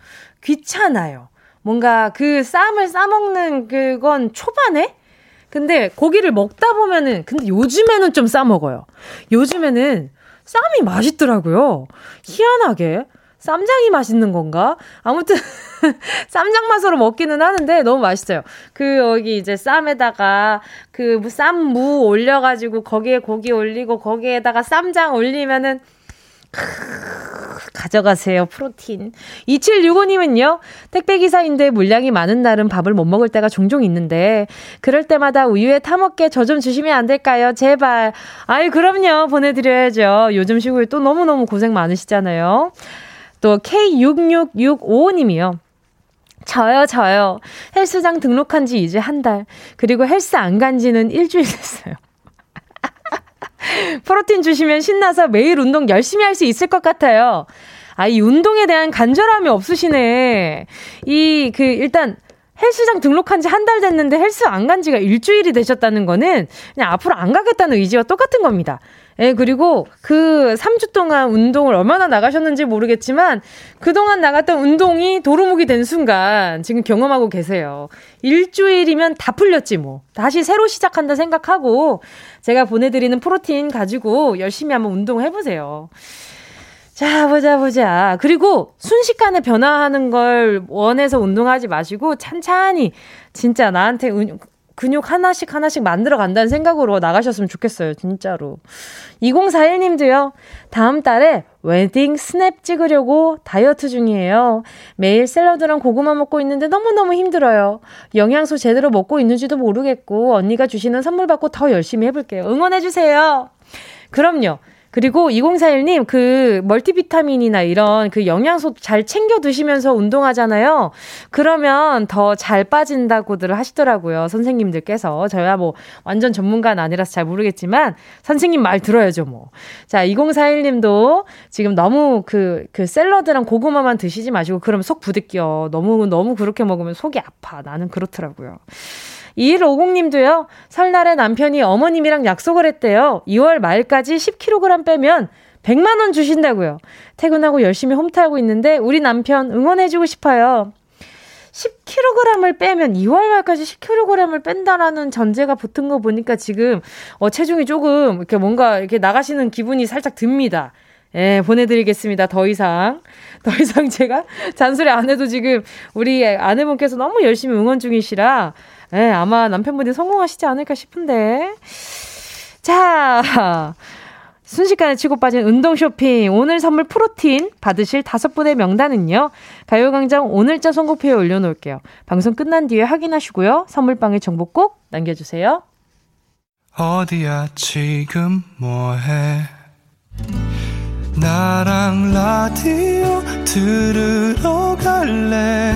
A: 귀찮아요. 뭔가 그 쌈을 싸먹는 그건 초반에 근데 고기를 먹다 보면은 근데 요즘에는 좀 싸 먹어요. 요즘에는 쌈이 맛있더라고요. 희한하게 쌈장이 맛있는 건가? 아무튼 쌈장 맛으로 먹기는 하는데 너무 맛있어요. 그 여기 이제 쌈에다가 그 쌈 무 올려가지고 거기에 고기 올리고 거기에다가 쌈장 올리면은 가져가세요. 프로틴. 2765님은요. 택배기사인데 물량이 많은 날은 밥을 못 먹을 때가 종종 있는데 그럴 때마다 우유에 타먹게 저 좀 주시면 안 될까요? 제발. 아이 그럼요. 보내드려야죠. 요즘 시국에 또 너무너무 고생 많으시잖아요. 또 K6665님이요. 저요, 저요. 헬스장 등록한 지 이제 한 달. 그리고 헬스 안 간 지는 일주일 됐어요. 프로틴 주시면 신나서 매일 운동 열심히 할 수 있을 것 같아요. 아, 이 운동에 대한 간절함이 없으시네. 이, 그, 일단, 헬스장 등록한 지 한 달 됐는데 헬스 안 간 지가 일주일이 되셨다는 거는 그냥 앞으로 안 가겠다는 의지와 똑같은 겁니다. 예, 그리고 그 3주 동안 운동을 얼마나 나가셨는지 모르겠지만 그동안 나갔던 운동이 도루묵이 된 순간 지금 경험하고 계세요. 일주일이면 다 풀렸지 뭐. 다시 새로 시작한다 생각하고 제가 보내드리는 프로틴 가지고 열심히 한번 운동해보세요. 을 자, 보자, 보자. 그리고 순식간에 변화하는 걸 원해서 운동하지 마시고, 찬찬히, 진짜 나한테 근육 하나씩 하나씩 만들어 간다는 생각으로 나가셨으면 좋겠어요, 진짜로. 2041님도요, 다음 달에 웨딩 스냅 찍으려고 다이어트 중이에요. 매일 샐러드랑 고구마 먹고 있는데 너무너무 힘들어요. 영양소 제대로 먹고 있는지도 모르겠고, 언니가 주시는 선물 받고 더 열심히 해볼게요. 응원해주세요. 그럼요. 그리고 2041님, 그 멀티비타민이나 이런 그 영양소 잘 챙겨 드시면서 운동하잖아요. 그러면 더 잘 빠진다고들 하시더라고요. 선생님들께서. 저야 뭐 완전 전문가는 아니라서 잘 모르겠지만 선생님 말 들어야죠, 뭐. 자, 2041님도 지금 너무 그, 그 샐러드랑 고구마만 드시지 마시고 그럼 속 부득겨. 너무, 너무 그렇게 먹으면 속이 아파. 나는 그렇더라고요. 2150님도요. 설날에 남편이 어머님이랑 약속을 했대요. 2월 말까지 10kg 빼면 100만 원 주신다고요. 퇴근하고 열심히 홈트하고 있는데 우리 남편 응원해 주고 싶어요. 10kg을 빼면 2월 말까지 10kg을 뺀다라는 전제가 붙은 거 보니까 지금 어 체중이 조금 이렇게 뭔가 이렇게 나가시는 기분이 살짝 듭니다. 예, 보내드리겠습니다. 더 이상. 더 이상 제가 잔소리 안 해도 지금 우리 아내분께서 너무 열심히 응원 중이시라 네, 아마 남편분이 성공하시지 않을까 싶은데. 자, 순식간에 치고 빠진 운동 쇼핑. 오늘 선물 프로틴 받으실 다섯 분의 명단은요. 가요광장 오늘자 선곡표에 올려놓을게요. 방송 끝난 뒤에 확인하시고요. 선물방에 정보 꼭 남겨주세요. 어디야 지금 뭐해 나랑 라디오 들으러 갈래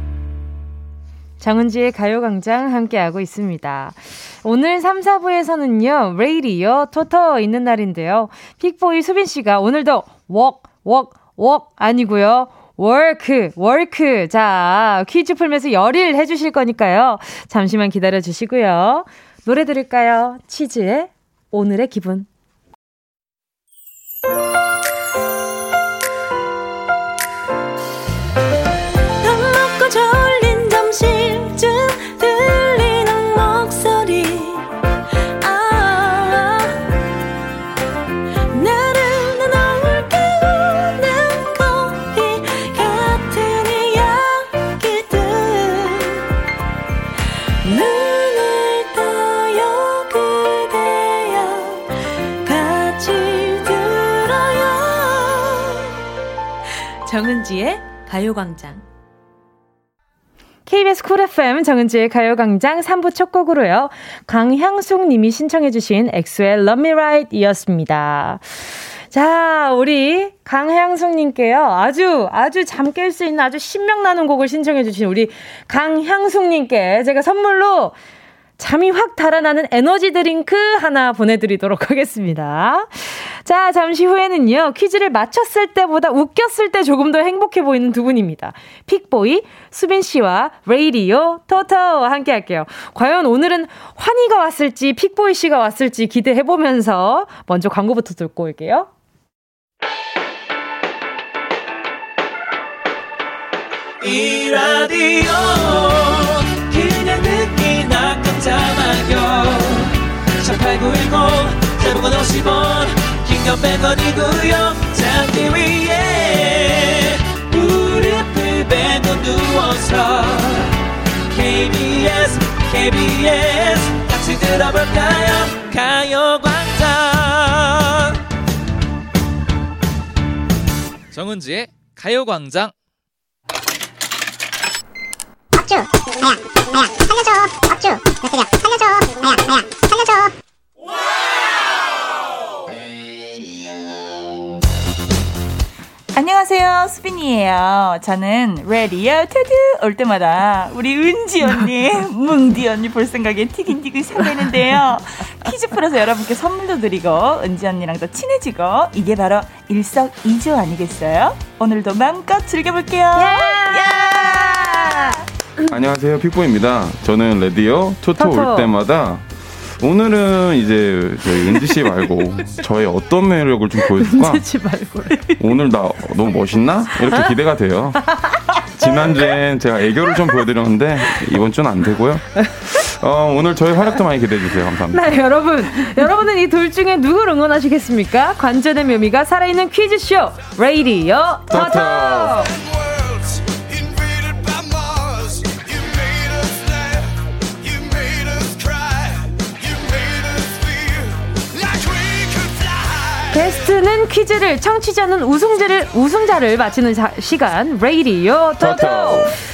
A: 정은지의 가요광장 함께하고 있습니다. 오늘 3, 4부에서는요, 레이디어 토토 있는 날인데요. 픽보이 수빈씨가 오늘도 웍, 웍, 웍 아니고요. 워크, 워크. 자, 퀴즈 풀면서 열일 해주실 거니까요. 잠시만 기다려 주시고요. 노래 들을까요? 치즈의 오늘의 기분. 가요광장 KBS 쿨 FM 정은지의 가요광장 3부 첫 곡으로요. 강향숙 님이 신청해주신 엑소의 Love Me Right 이었습니다. 자, 우리 강향숙 님께요. 아주, 아주 잠 깰 수 있는 아주 신명나는 곡을 신청해주신 우리 강향숙 님께 제가 선물로 잠이 확 달아나는 에너지 드링크 하나 보내드리도록 하겠습니다. 자, 잠시 후에는요, 퀴즈를 맞췄을 때보다 웃겼을 때 조금 더 행복해 보이는 두 분입니다. 픽보이, 수빈 씨와 레이디오, 토토 함께 할게요. 과연 오늘은 환희가 왔을지, 픽보이 씨가 왔을지 기대해 보면서 먼저 광고부터 듣고 올게요. 이 라디오 잡아요 18910 대목은 50원 긴건 100원이고요 잡기 위해 무릎을 베고 누워서 KBS KBS 같이 들어볼까요 가요광장 정은지의 가요광장 업주 아야 아야 살려줘 업주 나 때려 살려줘 아야 아야 살려줘 안녕하세요, 수빈이에요. 저는 레디어 테드 올 때마다 우리 은지 언니, 뭉디 언니 볼 생각에 티긴티긴 설레는데요. 퀴즈 풀어서 여러분께 선물도 드리고 은지 언니랑 더 친해지고 이게 바로 일석이조 아니겠어요? 오늘도 마음껏 즐겨볼게요. Yeah! 예!
C: Yeah! 예! 안녕하세요, 픽보입니다. 저는 레디오 토토 올 때마다 오늘은 이제 저희 은지 씨 말고 저의 어떤 매력을 좀 보여줄까? 은지 씨 말고 오늘 나 너무 멋있나? 이렇게 기대가 돼요. 지난주엔 제가 애교를 좀 보여드렸는데 이번 주는 안 되고요. 어, 오늘 저희 활약도 많이 기대해 주세요. 감사합니다.
A: 네, 여러분. 여러분은 이 둘 중에 누굴 응원하시겠습니까? 관전의 묘미가 살아있는 퀴즈쇼 레이디어 터터. 베스트는 퀴즈를, 청취자는 우승자를, 우승자를 맞히는 자, 시간, 레이디요 토토.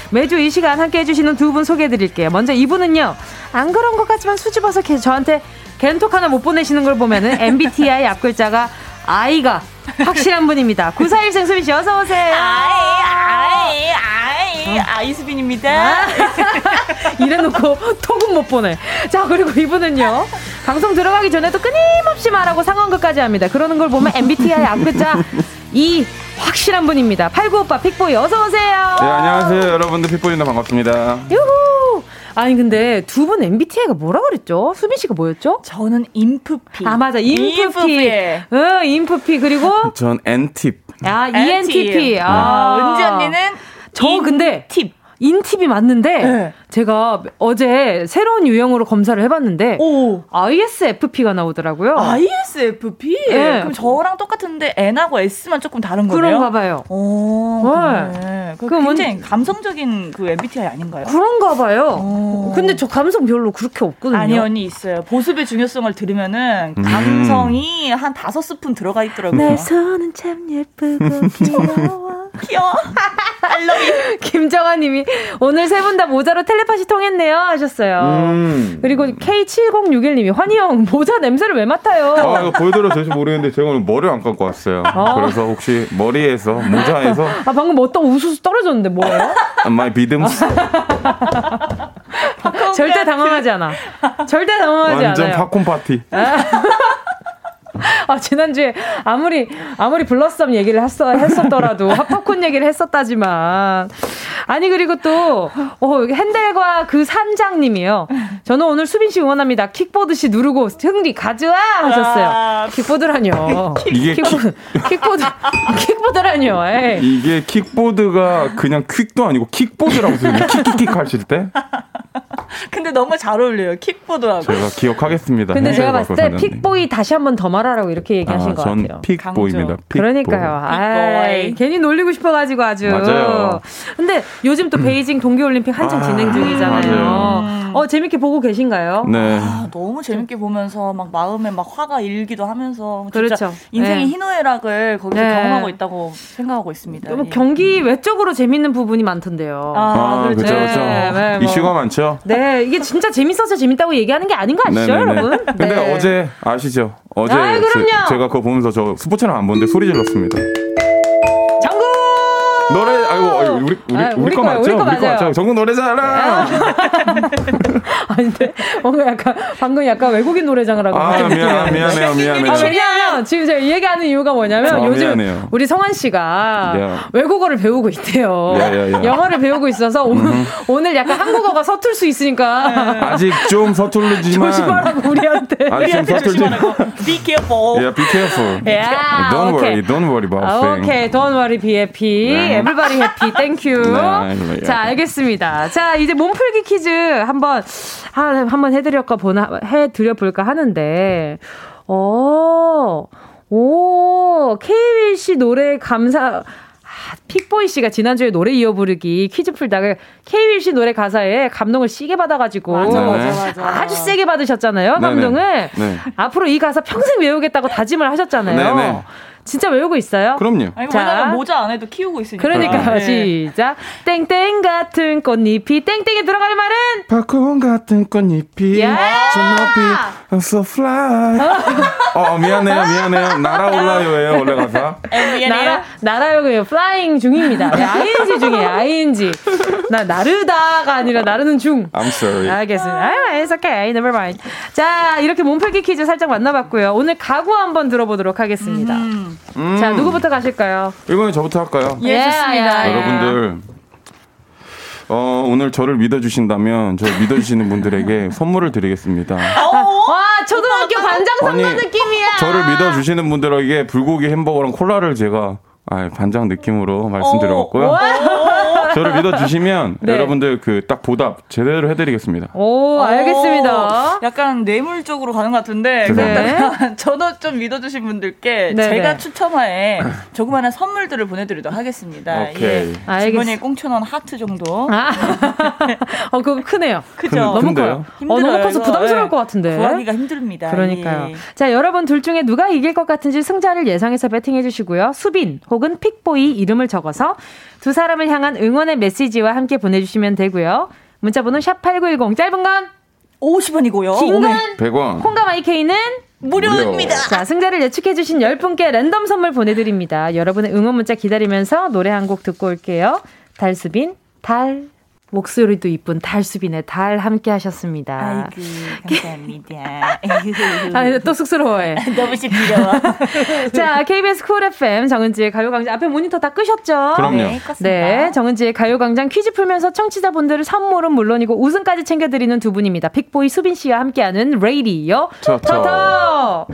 A: 매주 이 시간 함께 해주시는 두 분 소개해드릴게요. 먼저 이분은요, 안 그런 것 같지만 수줍어서 저한테 겐톡 하나 못 보내시는 걸 보면은 MBTI 앞글자가 아이가 확실한 분입니다. 구사일생 수빈 씨 어서 오세요.
D: 아이 아이 아이 아이 수빈입니다. 아,
A: 아. 이래놓고 톡은 못 보내. 자 그리고 이분은요 방송 들어가기 전에도 끊임없이 말하고 상황극까지 합니다. 그러는 걸 보면 MBTI 악글자이 확실한 분입니다. 팔구오빠 픽보이 어서 오세요.
C: 네 안녕하세요 여러분들 픽보이입니다 반갑습니다. 유후.
A: 아니 근데 두 분 MBTI가 뭐라 그랬죠? 수빈 씨가 뭐였죠?
D: 저는 인프피.
A: 아 맞아 인프피. 응 인프피 그리고
C: 전 NTIP.
A: 아 ENTP. 아, 은지 언니는 저 근데 팁. 인팁이 맞는데 네. 제가 어제 새로운 유형으로 검사를 해봤는데 오. ISFP가 나오더라고요.
D: ISFP? 네. 그럼 저랑 똑같은데 N하고 S만 조금 다른 거예요?
A: 그런가
D: 봐요. 오,
A: 네.
D: 그 굉장히 뭔... 감성적인 그 MBTI 아닌가요?
A: 그런가 봐요. 오. 근데 저 감성 별로 그렇게 없거든요. 아니
D: 언니 있어요. 보습의 중요성을 들으면은 음. 감성이 음. 한 다섯 스푼 들어가 있더라고요. 네. 내 손은 참 예쁘고
A: 귀여워. 귀여워. 알러뷰. 김정아님이 오늘 세 분 다 모자로 텔레파시 통했네요 하셨어요. 음. 그리고 K7061님이 환희 형 모자 냄새를 왜 맡아요?
C: 아 이거 보여드려도 될지 모르겠는데 제가 오늘 머리 안 감고 왔어요. 아. 그래서 혹시 머리에서 모자에서
A: 아 방금 어떤 우수수 떨어졌는데 뭐예요? 아, my 믿음스. 절대 당황하지 않아. 절대 당황하지 않아요.
C: 완전 팝콘 파티. 아.
A: 아, 지난주에 아무리, 아무리 블러썸 얘기를 했어, 했었더라도, 핫 팝콘 얘기를 했었다지만. 아니, 그리고 또, 어, 핸들과그 산장님이요. 저는 오늘 수빈 씨 응원합니다. 킥보드 씨 누르고 승리 가져와 하셨어요. 아. 킥보드라뇨. 이게 킥보드 킥보드 킥보드라뇨. 에이.
C: 이게 킥보드가 그냥 퀵도 아니고 킥보드라고 쓰는 킥킥킥 하실 때.
D: 근데 너무 잘 어울려요. 킥보드라고.
C: 제가 기억하겠습니다.
A: 근데 제가 봤을 때 픽보이 다시 한 번 더 말하라고 이렇게 아, 얘기하신 아, 것 같아요.
C: 픽보입니다. 픽
A: 그러니까요. 아이, 괜히 놀리고 싶어가지고 아주. 맞아요. 근데 요즘 또 베이징 동계올림픽 한창 아~ 진행 중이잖아요. 맞아요. 어 재밌게 보고 보고 계신가요?
D: 네. 아, 아 너무 재밌게 네. 보면서 막 마음에 막 화가 일기도 하면서 그렇죠. 인생의 네. 희노애락을 거기서 네. 경험하고 있다고 생각하고 있습니다.
A: 뭐 경기 외적으로 재밌는 부분이 많던데요.
C: 아, 아 그렇죠. 그렇죠. 네, 네, 뭐. 이슈가 많죠.
A: 네, 이게 진짜 재밌어서 재밌다고 얘기하는 게 아닌 거 네, 아시죠, 네, 여러분?
C: 근데 어제 아시죠? 어제 아, 제, 제가 그거 보면서 저 스포츠는 안 보는데 소리 질렀습니다. 우리 우리 아, 우리, 거, 거 맞죠? 우리 거, 우리 거 맞죠? 전국 노래자랑. 아.
A: 닌데 뭔가 약간 방금 약간 외국인 노래장을 하고. 아
C: 미안 미안해미안해
A: 왜냐하면 지금 제가 얘기하는 이유가 뭐냐면 아, 요즘
C: 미안해요.
A: 우리 성환 씨가 y 외국어를 배우고 있대요. y e a 영어를 배우고 있어서 오, 오늘 약간 한국어가 서툴 수 있으니까.
C: 아직 좀 서툴르지만.
A: 조심하라고 우리한테.
C: 아직 서툴지.
D: be careful.
C: Yeah, be careful. Yeah. Don't okay. worry, don't worry about t h i n g Okay,
A: don't worry, be happy. Yeah. 네. Everybody happy. Thank 땡큐. 네, 자, 알겠습니다. 자, 이제 몸풀기 퀴즈 한번 아, 한번 해드렸까 보나 해드려 볼까 하는데, 어, 오, 케이윌 씨 노래 감사. 아, 픽보이 씨가 지난주에 노래 이어 부르기 퀴즈 풀다가 케이윌 씨 노래 가사에 감동을 시게 받아가지고 맞아, 맞아, 네. 맞아. 아주 세게 받으셨잖아요 네, 감동을 네. 앞으로 이 가사 평생 외우겠다고 다짐을 하셨잖아요. 네네. 진짜 외우고 있어요?
C: 그럼요.
D: 아니, 자, 모자 안 해도 키우고 있으니까.
A: 그러니까 아, 시작. 네. 땡땡 같은 꽃잎이 땡땡에 들어갈 말은
C: 팝콘 같은 꽃잎이 저 높이 I'm so fly. 어, 어 미안해요, 미안해요. 날아올라요예요 원래 가사.
A: 날아 날아요고요. 플라잉 중입니다. 네, ing 중이에요. ing. 나 나르다가 아니라 나르는 중.
C: I'm sorry.
A: 알겠습니다. 아, it's okay. Never mind. 자, 이렇게 몸풀기 퀴즈 살짝 만나봤고요. 오늘 가구 한번 들어보도록 하겠습니다. 음. 음. 자, 누구부터 가실까요?
C: 이번에 저부터 할까요?
D: 예, 좋습니다.
C: 예. 여러분들 어, 오늘 저를 믿어주신다면 저 믿어주시는 분들에게 선물을 드리겠습니다. 어?
A: 와 초등학교 어, 반장 선거 느낌이야.
C: 저를 믿어주시는 분들에게 불고기 햄버거랑 콜라를 제가 아, 반장 느낌으로 말씀드려봤고요. 저를 믿어주시면 네. 여러분들 그 딱 보답 제대로 해드리겠습니다.
A: 오, 알겠습니다.
D: 오, 약간 뇌물 쪽으로 가는 것 같은데. 네. 네. 저도 좀 믿어주신 분들께 네 제가 네. 추첨하에 조그마한 선물들을 보내드리도록 하겠습니다. 예. 오케이. 예, 주머니에 꽁초놓 하트 정도. 아,
A: 어, 그거 크네요. 그죠? 너무 큰데요? 커요. 어, 너무 커서 부담스러울 것 같은데. 예.
D: 구하기가 힘듭니다.
A: 그러니까요. 예. 자, 여러분 둘 중에 누가 이길 것 같은지 승자를 예상해서 배팅해 주시고요. 수빈 혹은 픽보이 이름을 적어서 두 사람을 향한 응원의 메시지와 함께 보내주시면 되고요. 문자번호 샵8910 짧은 건
D: 50원이고요.
A: 긴건
C: 100원.
A: 콩과 마이케이는 무료입니다. 자, 승자를 예측해주신 10분께 랜덤 선물 보내드립니다. 여러분의 응원 문자 기다리면서 노래 한 곡 듣고 올게요. 달수빈, 달. 목소리도 이쁜 달수빈의 달 함께 하셨습니다.
D: 아이고, 감사합니다.
A: 아, 또 쑥스러워해.
D: 너무 시끄러워.
A: 자, KBS 쿨 FM 정은지의 가요광장. 앞에 모니터 다 끄셨죠?
C: 그럼요.
A: 네, 껐 네, 정은지의 가요광장 퀴즈 풀면서 청취자분들을 선물은 물론이고 우승까지 챙겨드리는 두 분입니다. 픽보이 수빈 씨와 함께하는 레이디요. 터터!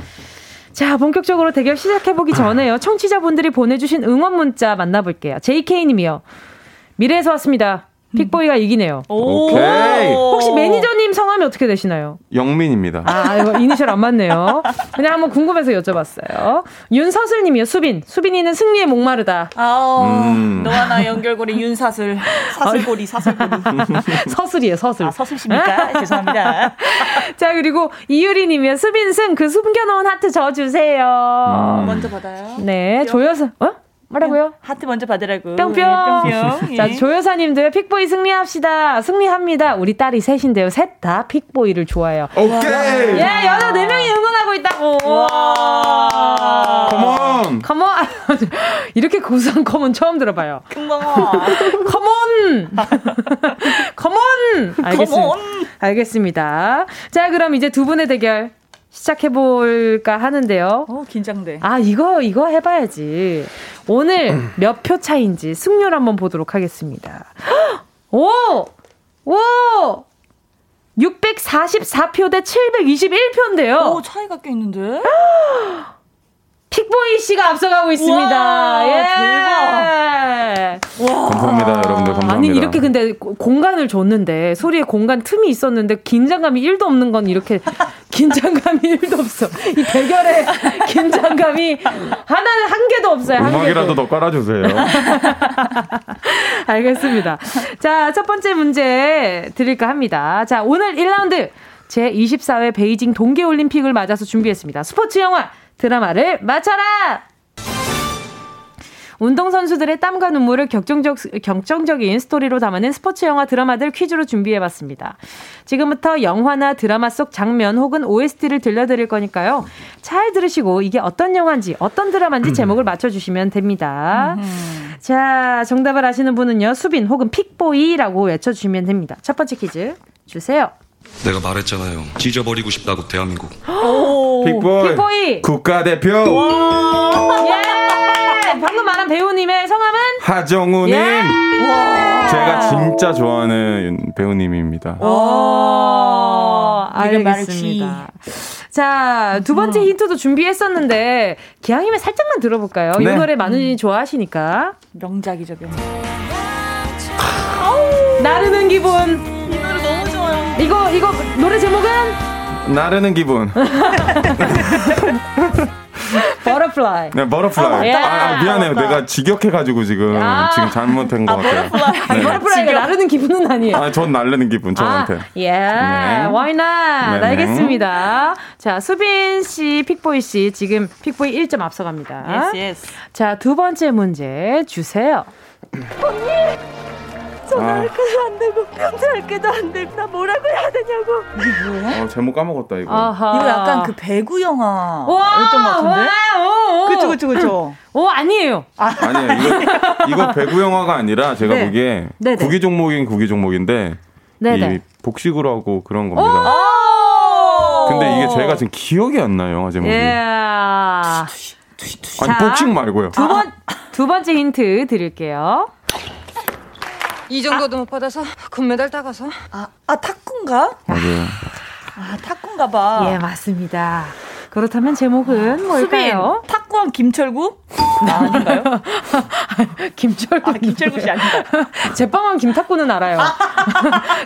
A: 자, 본격적으로 대결 시작해보기 전에요. 청취자분들이 보내주신 응원 문자 만나볼게요. JK님이요. 미래에서 왔습니다. 픽보이가 음. 이기네요. 오케이. 혹시 매니저님 성함이 어떻게 되시나요?
C: 영민입니다. 아,
A: 이거 이니셜 안 맞네요. 그냥 한번 궁금해서 여쭤봤어요. 윤서슬님이요, 수빈. 수빈이는 승리에 목마르다.
D: 아오, 어. 음. 너와 나 연결고리 윤사슬. 사슬고리, 사슬고리.
A: 서슬이에요, 서슬. 아,
D: 서슬십니까? 죄송합니다.
A: 자, 그리고 이유리님이요, 수빈승, 그 숨겨놓은 하트 저 주세요.
D: 음. 먼저 받아요.
A: 네, 조여서, 어? 뭐라고요?
D: 하트 먼저 받으라고.
A: 뿅뿅. 예, 뿅뿅. 자, 예. 조여사님들 픽보이 승리합시다. 승리합니다. 우리 딸이 셋인데요. 셋 다 픽보이를 좋아해요.
C: 오케이.
A: 예, 여자 4명이 응원하고 있다고. 와. 컴온. 컴온. 이렇게 고소한 컴온 처음 들어봐요.
D: 컴온.
A: 컴온. 컴온. 알겠습니다. 알겠습니다. 자, 그럼 이제 두 분의 대결 시작해볼까 하는데요.
D: 어, 긴장돼.
A: 아, 이거, 이거 해봐야지. 오늘 음. 몇표 차인지 승률 한번 보도록 하겠습니다. 오! 오! 644표 대 721표인데요. 오,
D: 차이가 꽤 있는데?
A: 픽보이 씨가 앞서가고 있습니다. 와, 예.
C: 대박. 와. 감사합니다, 여러분들. 감사합니다.
A: 아니, 이렇게 근데 공간을 줬는데, 소리에 공간 틈이 있었는데, 긴장감이 1도 없는 건 이렇게, 긴장감이 1도 없어. 이 대결에 긴장감이 하나는 한 개도 없어요.
C: 한 음악이라도 개도. 더 깔아주세요.
A: 알겠습니다. 자, 첫 번째 문제 드릴까 합니다. 자, 오늘 1라운드 제24회 베이징 동계올림픽을 맞아서 준비했습니다. 스포츠 영화 드라마를 맞춰라! 운동선수들의 땀과 눈물을 격정적, 격정적인 스토리로 담아낸 스포츠 영화 드라마들 퀴즈로 준비해봤습니다. 지금부터 영화나 드라마 속 장면 혹은 OST를 들려드릴 거니까요. 잘 들으시고 이게 어떤 영화인지 어떤 드라마인지 음. 제목을 맞춰주시면 됩니다. 자, 정답을 아시는 분은요. 수빈 혹은 픽보이라고 외쳐주시면 됩니다. 첫 번째 퀴즈 주세요.
E: 내가 말했잖아요. 찢어버리고 싶다고 대한민국.
C: 빅보이. 빅보이. 국가대표. 예!
A: 방금 말한 배우님의 성함은
C: 하정우님. 예! 제가 진짜 좋아하는 배우님입니다. 오,
A: 알겠습니다. 자, 두 번째 음. 힌트도 준비했었는데, 기왕이면 살짝만 들어볼까요? 네. 이 노래 많은 분이 좋아하시니까.
D: 명작이죠, 명작.
A: 나르는 기분.
D: 이거 이거
A: 노래 제목은
C: 나르는 기분.
D: 버터플라이.
C: 네, 버터플라이. 어, 아, 아, 미안해요. 내가 직역해가지고 지금 야. 지금 잘못된 아, 것 같아요. 버터플라이. 네.
D: 버터플라 나르는 기분은 아니에요.
C: 아, 전 나르는 기분
A: 저한테. 아, 예, 아, yeah. 네. w h 네. 알겠습니다. 자, 수빈 씨, 픽보이 씨 지금 픽보이 1점 앞서갑니다. Yes, yes. 자, 두 번째 문제 주세요. 음.
D: 전화할 때도 아. 안 되고 편지할 때도 안 되고 나 뭐라고 해야 되냐고.
A: 이게 뭐야?
C: 어, 제목 까먹었다 이거. 아하.
D: 이거 약간 그 배구 영화
A: 였던
D: 것 같은데. 와, 오,
A: 오. 그쵸 그쵸 그오 아니에요.
C: 아. 아니에요. 이거, 이거 배구 영화가 아니라 제가 네. 보기에 네네. 구기 종목인 구기 종목인데 네네. 이 복식으로 하고 그런 겁니다. 오! 근데 이게 제가 지금 기억이 안 나요 영화 제목이. 예. 아니 복식 말고요.
A: 두 번 두 번째 힌트 드릴게요.
D: 이 정도도 아. 못 받아서 금메달 따가서. 아, 아 탁구인가?
C: 맞아요.
D: 아, 탁구인가 봐. 예,
A: 맞습니다. 그렇다면 제목은 아, 뭘까요?
D: 수빈, 탁구왕 김철구? 아, 아닌가요?
A: 김철구. 아,
D: 김철구 씨 아닌가?
A: 제빵왕 김탁구는 알아요.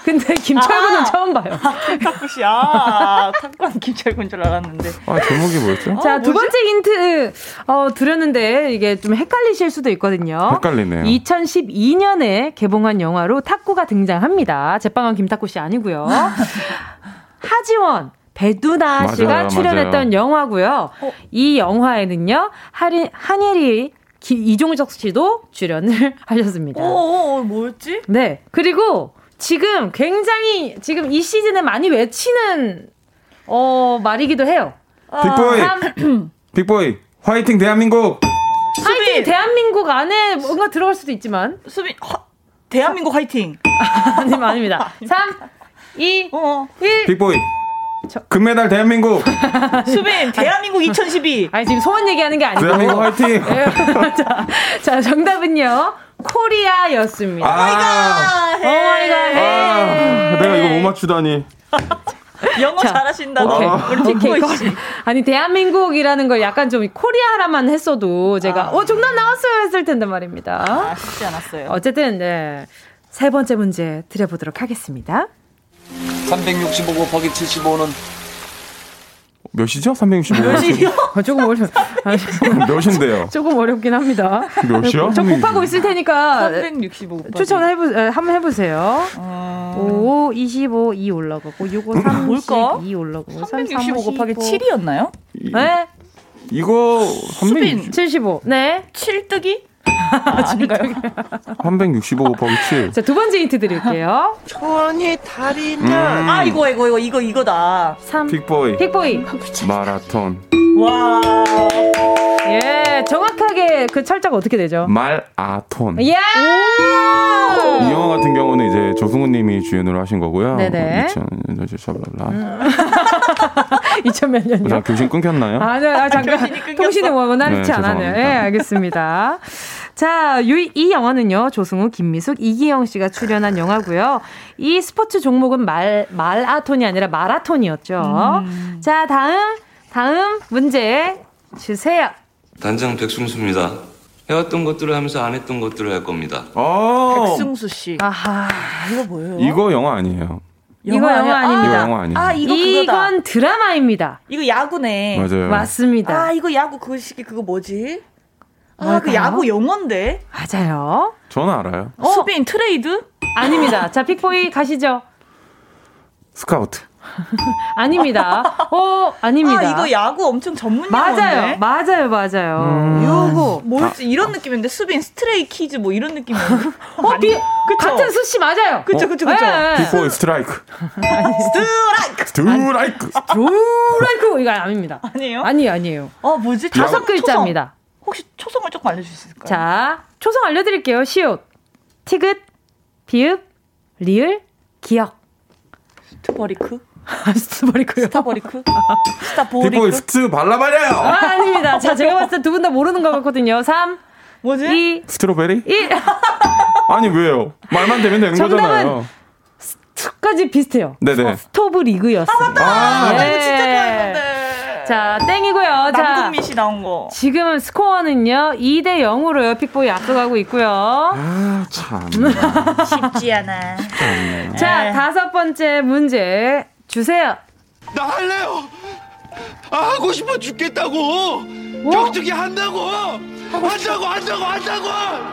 A: 근데 김철구는 아, 처음 봐요. 아,
D: 김탁구 씨, 아, 탁구왕 김철구인 줄 알았는데.
C: 아, 제목이 뭐였죠?
A: 어, 자, 두 번째 힌트, 어, 드렸는데 이게 좀 헷갈리실 수도 있거든요.
C: 헷갈리네요.
A: 2012년에 개봉한 영화로 탁구가 등장합니다. 제빵왕 김탁구 씨 아니고요. 하지원, 배두나 맞아요, 씨가 출연했던 영화고요. 어? 이 영화에는요 한일, 한예 이종석 씨도 출연을 하셨습니다.
D: 어, 어, 어, 뭐였지?
A: 네. 그리고 지금 굉장히 지금 이 시즌에 많이 외치는 어 말이기도 해요.
C: 아. 빅보이, 빅보이, 화이팅 대한민국.
A: 화이팅 수빈. 대한민국 안에 뭔가 들어갈 수도 있지만.
D: 수빈, 하, 대한민국 화이팅.
A: 아니 아닙니다. 3, 2, 어. 1. 어.
C: 빅보이, 저... 금메달 대한민국.
D: 수빈 대한민국 2012.
A: 아니 지금 소원 얘기하는 게 아니고.
C: 대한민국 화이팅. 자,
A: 네, 자 정답은요. 코리아였습니다. 아, 오마이갓. 오 아,
C: 내가 이거 못 맞추다니.
D: 영어 자, 잘하신다. 오케이. 아. 우리 오케이. 거,
A: 아니 대한민국이라는 걸 약간 좀 코리아라만 했어도 제가 아. 어 정답 나왔어요 했을 텐데 말입니다. 아,
D: 쉽지 않았어요.
A: 어쨌든 네. 세 번째 문제 드려보도록 하겠습니다.
F: 365 곱하기 75는
C: 몇 시죠? 365.
A: 몇 시요? 조금
C: 어려.
A: 몇 시인데요? 조금 어렵긴 합니다.
C: 몇 시요?
A: 저 곱하고 있을 테니까 365. 추천해 보 한번 해 보세요. 5 아. 25, 2 올라가고 6, 5, 3, 뭘까? 2 올라가고
D: 365 곱하기 7이었나요?
A: 네.
C: 이거 365.
A: 네.
D: 7 뜨기? 아,
C: 아닌가요? 365 곱하기 7.
A: 자, 두 번째 힌트 드릴게요.
D: 천이 달이면. 음. 아, 이거, 이거, 이거, 이거, 이거다.
C: 3. 픽보이.
A: 픽보이.
C: 마라톤. 와.
A: 예, 정확하게 그 철자가 어떻게 되죠?
C: 말아톤. 예! 이 영화 같은 경우는 이제 조승우 님이 주연으로 하신 거고요.
A: 네네.
C: 2000년, 음. 2000몇 년이요? 교신 끊겼나요?
A: 아, 네, 아 잠깐. 통신이 원활치 뭐, 뭐, 네, 않았네요. 예, 알겠습니다. 자, 이, 이 영화는요, 조승우, 김미숙, 이기영 씨가 출연한 영화고요. 이 스포츠 종목은 말, 말아톤이 아니라 마라톤이었죠. 음. 자, 다음, 다음 문제 주세요.
G: 단장 백승수입니다. 해왔던 것들을 하면서 안 했던 것들을 할 겁니다.
D: 아~ 백승수 씨. 아하, 이거 뭐예요?
C: 이거 영화 아니에요. 이거
A: 영화, 영화 아닙니다.
D: 이거
A: 영화
D: 아니에 아,
A: 이거 이건 드라마입니다.
D: 이거 야구네.
C: 맞아요.
A: 맞습니다.
D: 아, 이거 야구 그 시기 그거 뭐지? 아, 그 야구 영어인데
A: 맞아요.
C: 저는 알아요.
D: 어? 수비 트레이드?
A: 아닙니다. 자, 픽보이 가시죠.
C: 스카우트.
A: 아닙니다. 어, 아닙니다. 아,
D: 이거 야구 엄청 전문
A: 용어네.
D: 맞아요.
A: 맞아요. 맞아요. 음. 요거
D: 뭘지 아. 이런 느낌인데 수빈 스트레이 키즈 뭐 이런 느낌이에
A: 어, 비, 같은 수씨 맞아요.
D: 그쵸, 그쵸, 그쵸. 비포 예,
C: 네. 예. 스트라이크.
D: 스트라이크.
C: 스트라이크.
A: 스트라이크. 이거 아닙니다.
D: 아니에요?
A: 아니, 아니에요.
D: 어, 뭐지?
A: 다섯 글자입니다.
D: 걸조 알려줄 수 있을까요?
A: 자, 초성 알려드릴게요. 시옷, 티귿, 비읍, 리을, 기억.
D: 스트버리크?
A: 스트버리크요?
D: 스타버리크?
C: 스타보리크?
A: 스트
C: 발라봐요!
A: 아, 아닙니다. 자, 제가 봤을 때 두 분 다 모르는 것 같거든요. 3, 뭐지? 2,
C: 스트로베리?
A: 1.
C: 아니, 왜요? 말만 되면 되는 정답은 거잖아요.
A: 스까지 비슷해요. 네네. 스토브 리그였어요. 아,
D: 맞다! 아, 네. 네.
A: 자, 땡이고요. 남궁민
D: 씨 나온 거.
A: 지금 스코어는요. 2대 0으로요. 픽보이 앞서가고 있고요.
C: 아, 참.
D: 쉽지 않아.
A: 참네. 자, 네. 다섯 번째 문제 주세요.
H: 나 할래요. 아, 하고 싶어 죽겠다고. 뭐? 격투기 한다고. 한다고 한다고 한다고.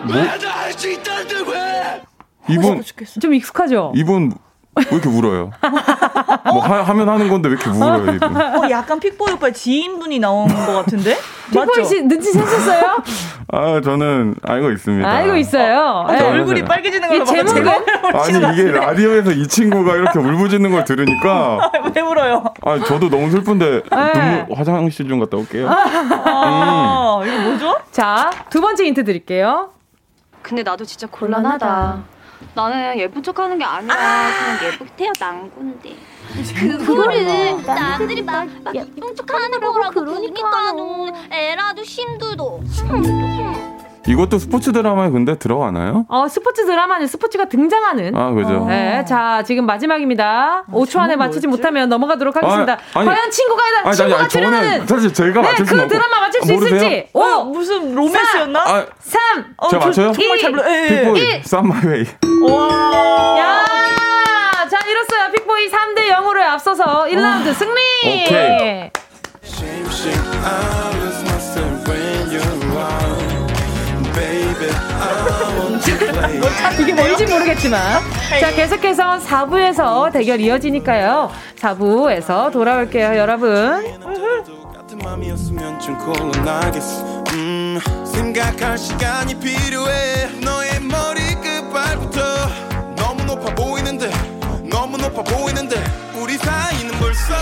H: 뭐? 왜? 나할수 있다는데 왜?
A: 이분 좀 익숙하죠?
C: 이분 왜 이렇게 울어요? 뭐 하, 면 하는 건데 왜 이렇게 울어요?
D: 이분. 어, 약간 픽보이 오빠 지인분이 나온 것 같은데?
A: 픽보이 씨 눈치챘었어요?
C: 아 저는 알고 있습니다.
A: 알고 있어요.
D: 아, 네. 얼굴이 빨개지는 걸로 제목은?
C: 아니 이게 라디오에서 이 친구가 이렇게 울부짖는 걸 들으니까
D: 왜 울어요?
C: 아 저도 너무 슬픈데 네. 눈물, 화장실 좀 갔다 올게요.
D: 아, 음. 이게 뭐죠?
A: 자두 번째 힌트 드릴게요.
I: 근데 나도 진짜 곤란하다. 곤란하다. 나는 예쁜 척하는 게 아니라 아. 그냥 예쁘게 태어난 건데. 그거를 남들이 막, 막 예쁜 척하는 거라고 그러니까는 음. 애라도 힘들도 음, 어떡
C: 이것도 스포츠 드라마에 근데 들어가나요? 어,
A: 스포츠 드라마는 스포츠가 등장하는.
C: 아, 그죠.
A: 어, 네. 자, 지금 마지막입니다. 아, 5초 안에 맞히지 못하면 넘어가도록 아, 하겠습니다. 아, 아니, 과연 친구가, 아니, 친구가 아니, 출연하는.
C: 사실 제가 네, 맞출 그 없고.
A: 드라마 맞출 아,
C: 수모 있을지.
A: 오, 어,
D: 무슨 로맨스였나?
A: 4,
C: 아, 3, 어, 제가 맞춰요?
A: 2, 정말 잘 불러.
C: 빅 예, 예. 쌈마웨이. 와.
A: 야, 자, 이렇어요. 빅보이 3대 0으로 앞서서 1라운드 승리. 오케이. 아, 이게 뭔지 모르겠지만. 자, 네. 계속해서 4부에서 대결 이어지니까요. 4부에서 돌아올게요, 여러분. 생각할 시간이 필요해 너의 머리 끝발부터 너무 높아 보이는데 너무 높아 보이는데 우리 사이는 벌써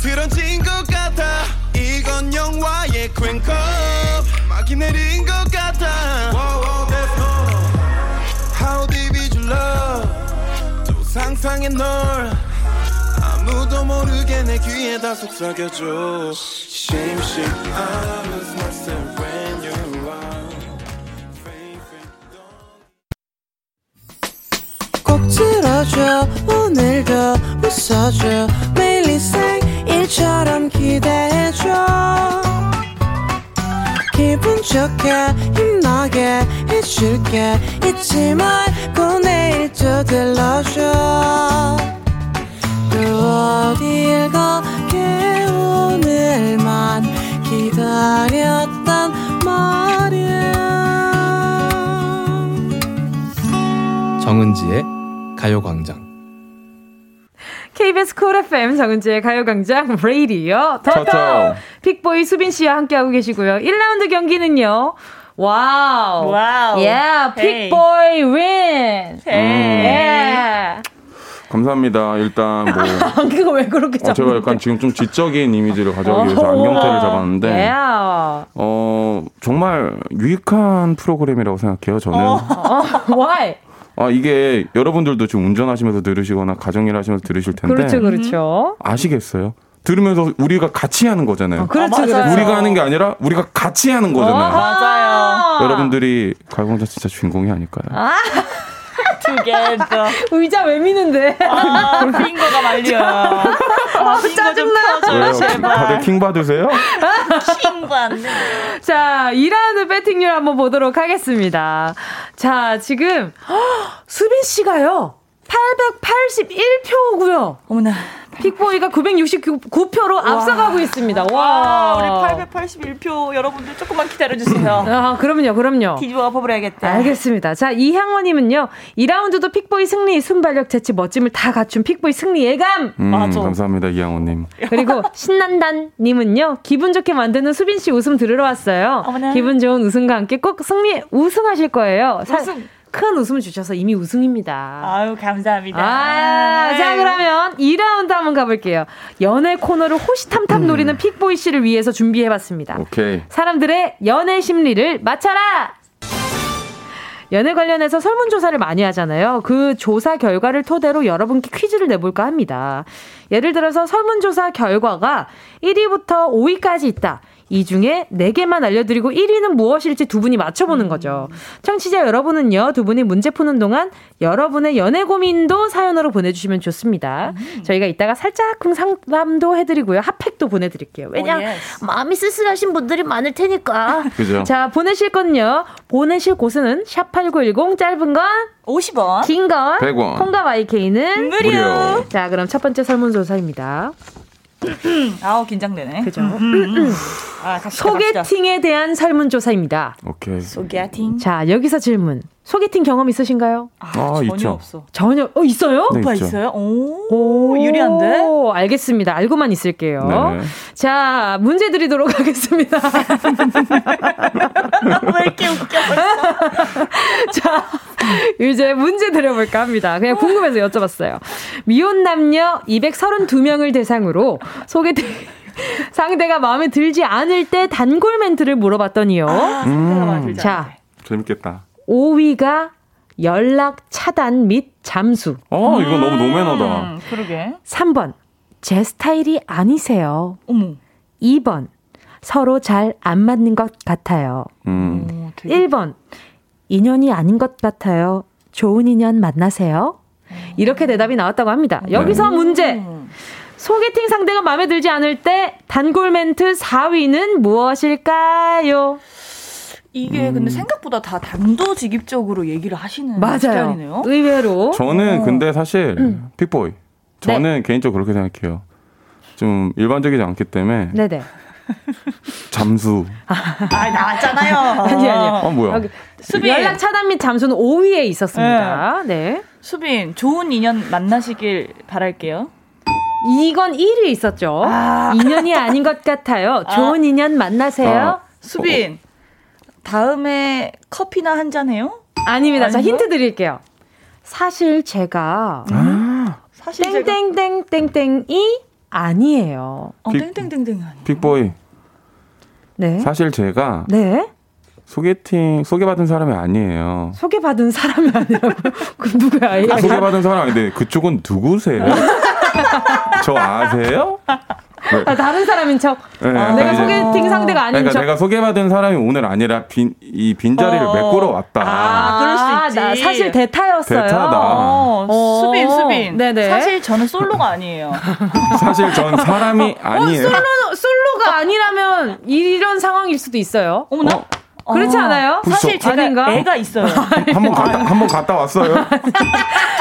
A: 드러진 것 같아 이건 영화의 퀸컵 막이 내린 것널 아무도 모르게 내 귀에다 속삭여줘 심심 I lose myself when you 꼭 들어줘 오늘도 웃어줘 매일 일상일처럼 기대해줘 기분 좋게 힘나게 해줄게 잊지 말 자꾸 내일 저들러줘 또 어딜 가게 오늘만 기다렸단 말이야 정은지의 가요광장 KBS 콜 FM 정은지의 가요광장 레이디요 터터 빅보이 수빈씨와 함께하고 계시고요 1라운드 경기는요 와우. w Wow. Yeah.
C: 감사합니다. 일단 뭐 안경 아, 왜 그렇게 잡 어, 제가 약간 지금 좀 지적인 이미지를 가져가기 위해서 어, 안경테를 잡았는데 어 정말 유익한 프로그램이라고 생각해요. 저는 어, 어,
A: w
C: 아, 이게 여러분들도 지금 운전하시면서 들으시거나 가정일 하시면서 들으실 텐데.
A: 그렇죠, 그렇죠.
C: 아시겠어요? 들으면서 우리가 같이 하는 거잖아요. 아,
A: 그렇죠,
C: 아, 그렇죠. 우리가 하는 게 아니라 우리가 같이 하는 거잖아요. 아,
A: 맞아요.
C: 여러분들이 가공자 진짜 주인공이 아닐까요? 아~
A: together. 의자 왜 미는데?
D: 아, 핑거가 말려. 아,
A: 짜증나.
C: 다들 킹 받으세요?
D: 킹 받네.
A: 자,
D: 1라는드
A: 배팅률 한번 보도록 하겠습니다. 자, 지금 허, 수빈 씨가요. 881표고요. 어머나. 픽보이가 969표로 앞서가고 있습니다. 와. 와.
D: 우리 881표 여러분들 조금만 기다려주세요.
A: 음. 아, 그럼요, 그럼요.
D: 뒤집어 버려야겠다
A: 알겠습니다. 자, 이향원님은요, 2라운드도 픽보이 승리, 순발력, 재치, 멋짐을 다 갖춘 픽보이 승리 예감! 음,
C: 감사합니다, 이향원님.
A: 그리고 신난단님은요, 기분 좋게 만드는 수빈씨 웃음 들으러 왔어요. 어머나. 기분 좋은 웃음과 함께 꼭 승리, 우승하실 거예요. 우승. 큰 웃음 을 주셔서 이미 우승입니다.
D: 아유, 감사합니다.
A: 아, 자, 그러면 2라운드 한번 가볼게요. 연애 코너를 호시탐탐 음. 노리는 픽보이 씨를 위해서 준비해봤습니다.
C: 오케이.
A: 사람들의 연애 심리를 맞춰라! 연애 관련해서 설문조사를 많이 하잖아요. 그 조사 결과를 토대로 여러분께 퀴즈를 내볼까 합니다. 예를 들어서 설문조사 결과가 1위부터 5위까지 있다. 이 중에 네개만 알려드리고 1위는 무엇일지 두 분이 맞춰보는 거죠. 청취자 여러분은요, 두 분이 문제 푸는 동안 여러분의 연애 고민도 사연으로 보내주시면 좋습니다. 음. 저희가 이따가 살짝쿵 상담도 해드리고요. 핫팩도 보내드릴게요. 왜냐, 오, 예 마음이 쓸쓸하신 분들이 많을 테니까.
C: 그죠.
A: 자, 보내실 건요. 보내실 곳은 샵8910 짧은 건
D: 50원.
A: 긴 건
C: 100원.
A: 콩과 YK는
D: 무료. 무료.
A: 자, 그럼 첫 번째 설문조사입니다.
D: 음. 아우 긴장되네. 그죠. 음, 음,
A: 아, 소개팅에 대한 설문조사입니다.
C: 오케이.
D: 소개팅.
A: 자 여기서 질문. 소개팅 경험 있으신가요?
C: 아, 아 전혀 있죠. 없어.
A: 전혀 어 있어요?
D: 네, 오빠 있죠. 있어요? 오, 오 유리한데?
A: 오, 알겠습니다. 알고만 있을게요. 네자 문제 드리도록 하겠습니다.
D: 왜 이렇게 웃겨?
A: 자 이제 문제 드려볼까 합니다. 그냥 궁금해서 여쭤봤어요. 미혼 남녀 232명을 대상으로 소개팅. 상대가 마음에 들지 않을 때 단골 멘트를 물어봤더니요. 아, 음. 자,
C: 재밌겠다.
A: 5위가 연락 차단 및 잠수.
C: 아, 이거 너무 음, 노매너다.
D: 그러게. 3번.
A: 제 스타일이 아니세요. 어머. 2번. 서로 잘 안 맞는 것 같아요. 음. 오, 1번. 인연이 아닌 것 같아요. 좋은 인연 만나세요. 이렇게 대답이 나왔다고 합니다. 네. 여기서 네. 문제. 소개팅 상대가 마음에 들지 않을 때 단골 멘트 4위는 무엇일까요?
D: 이게 음. 근데 생각보다 다 단도직입적으로 얘기를 하시는
A: 맞아요. 스타일이네요. 의외로.
C: 저는 어. 근데 사실 음. 픽보이. 네. 저는 네. 개인적으로 그렇게 생각해요. 좀 일반적이지 않기 때문에. 네네. 잠수. 아.
D: 아, 나왔잖아요.
A: 아니
C: 아니아 어, 뭐야? 여기,
A: 수빈 연락 차단 및 잠수는 5위에 있었습니다. 네. 네.
D: 수빈 좋은 인연 만나시길 바랄게요.
A: 이건 1위 있었죠. 아. 인연이 아닌 것 같아요. 아. 좋은 인연 만나세요. 아.
D: 수빈. 다음에 커피나 한 잔 해요?
A: 아닙니다. 아니요? 자, 힌트 드릴게요. 사실 제가 음? 아~ 땡땡땡땡땡이 아니에요.
D: 어, 빅, 땡땡땡땡 아니에요.
C: 빅보이. 네. 사실 제가 네. 소개팅 소개받은 사람이 아니에요.
A: 소개받은 사람이 아니라고? 그 누구야?
C: 아, 소개받은 사람 아닌데 그쪽은 누구세요? 저 아세요?
A: 네. 아, 다른 사람인 척. 네, 아, 네. 내가 소개팅 어. 상대가 아닌 그러니까 척.
C: 내가 소개받은 사람이 오늘 아니라 빈, 이 빈자리를 어. 메꾸러 왔다. 아, 아,
A: 그럴 수 있지. 나 사실 대타였어요. 대타다.
C: 어,
D: 어 수빈, 수빈. 네네. 네. 사실 저는 솔로가 아니에요.
C: 사실 전 사람이 어, 아니에요. 솔로,
A: 솔로가 아니라면 이런 상황일 수도 있어요. 어머나. 그렇지 어. 않아요?
D: 불소. 사실 제가 아닌 애가 있어요. 한
C: 번 갔다, 어. 한번 갔다 왔어요.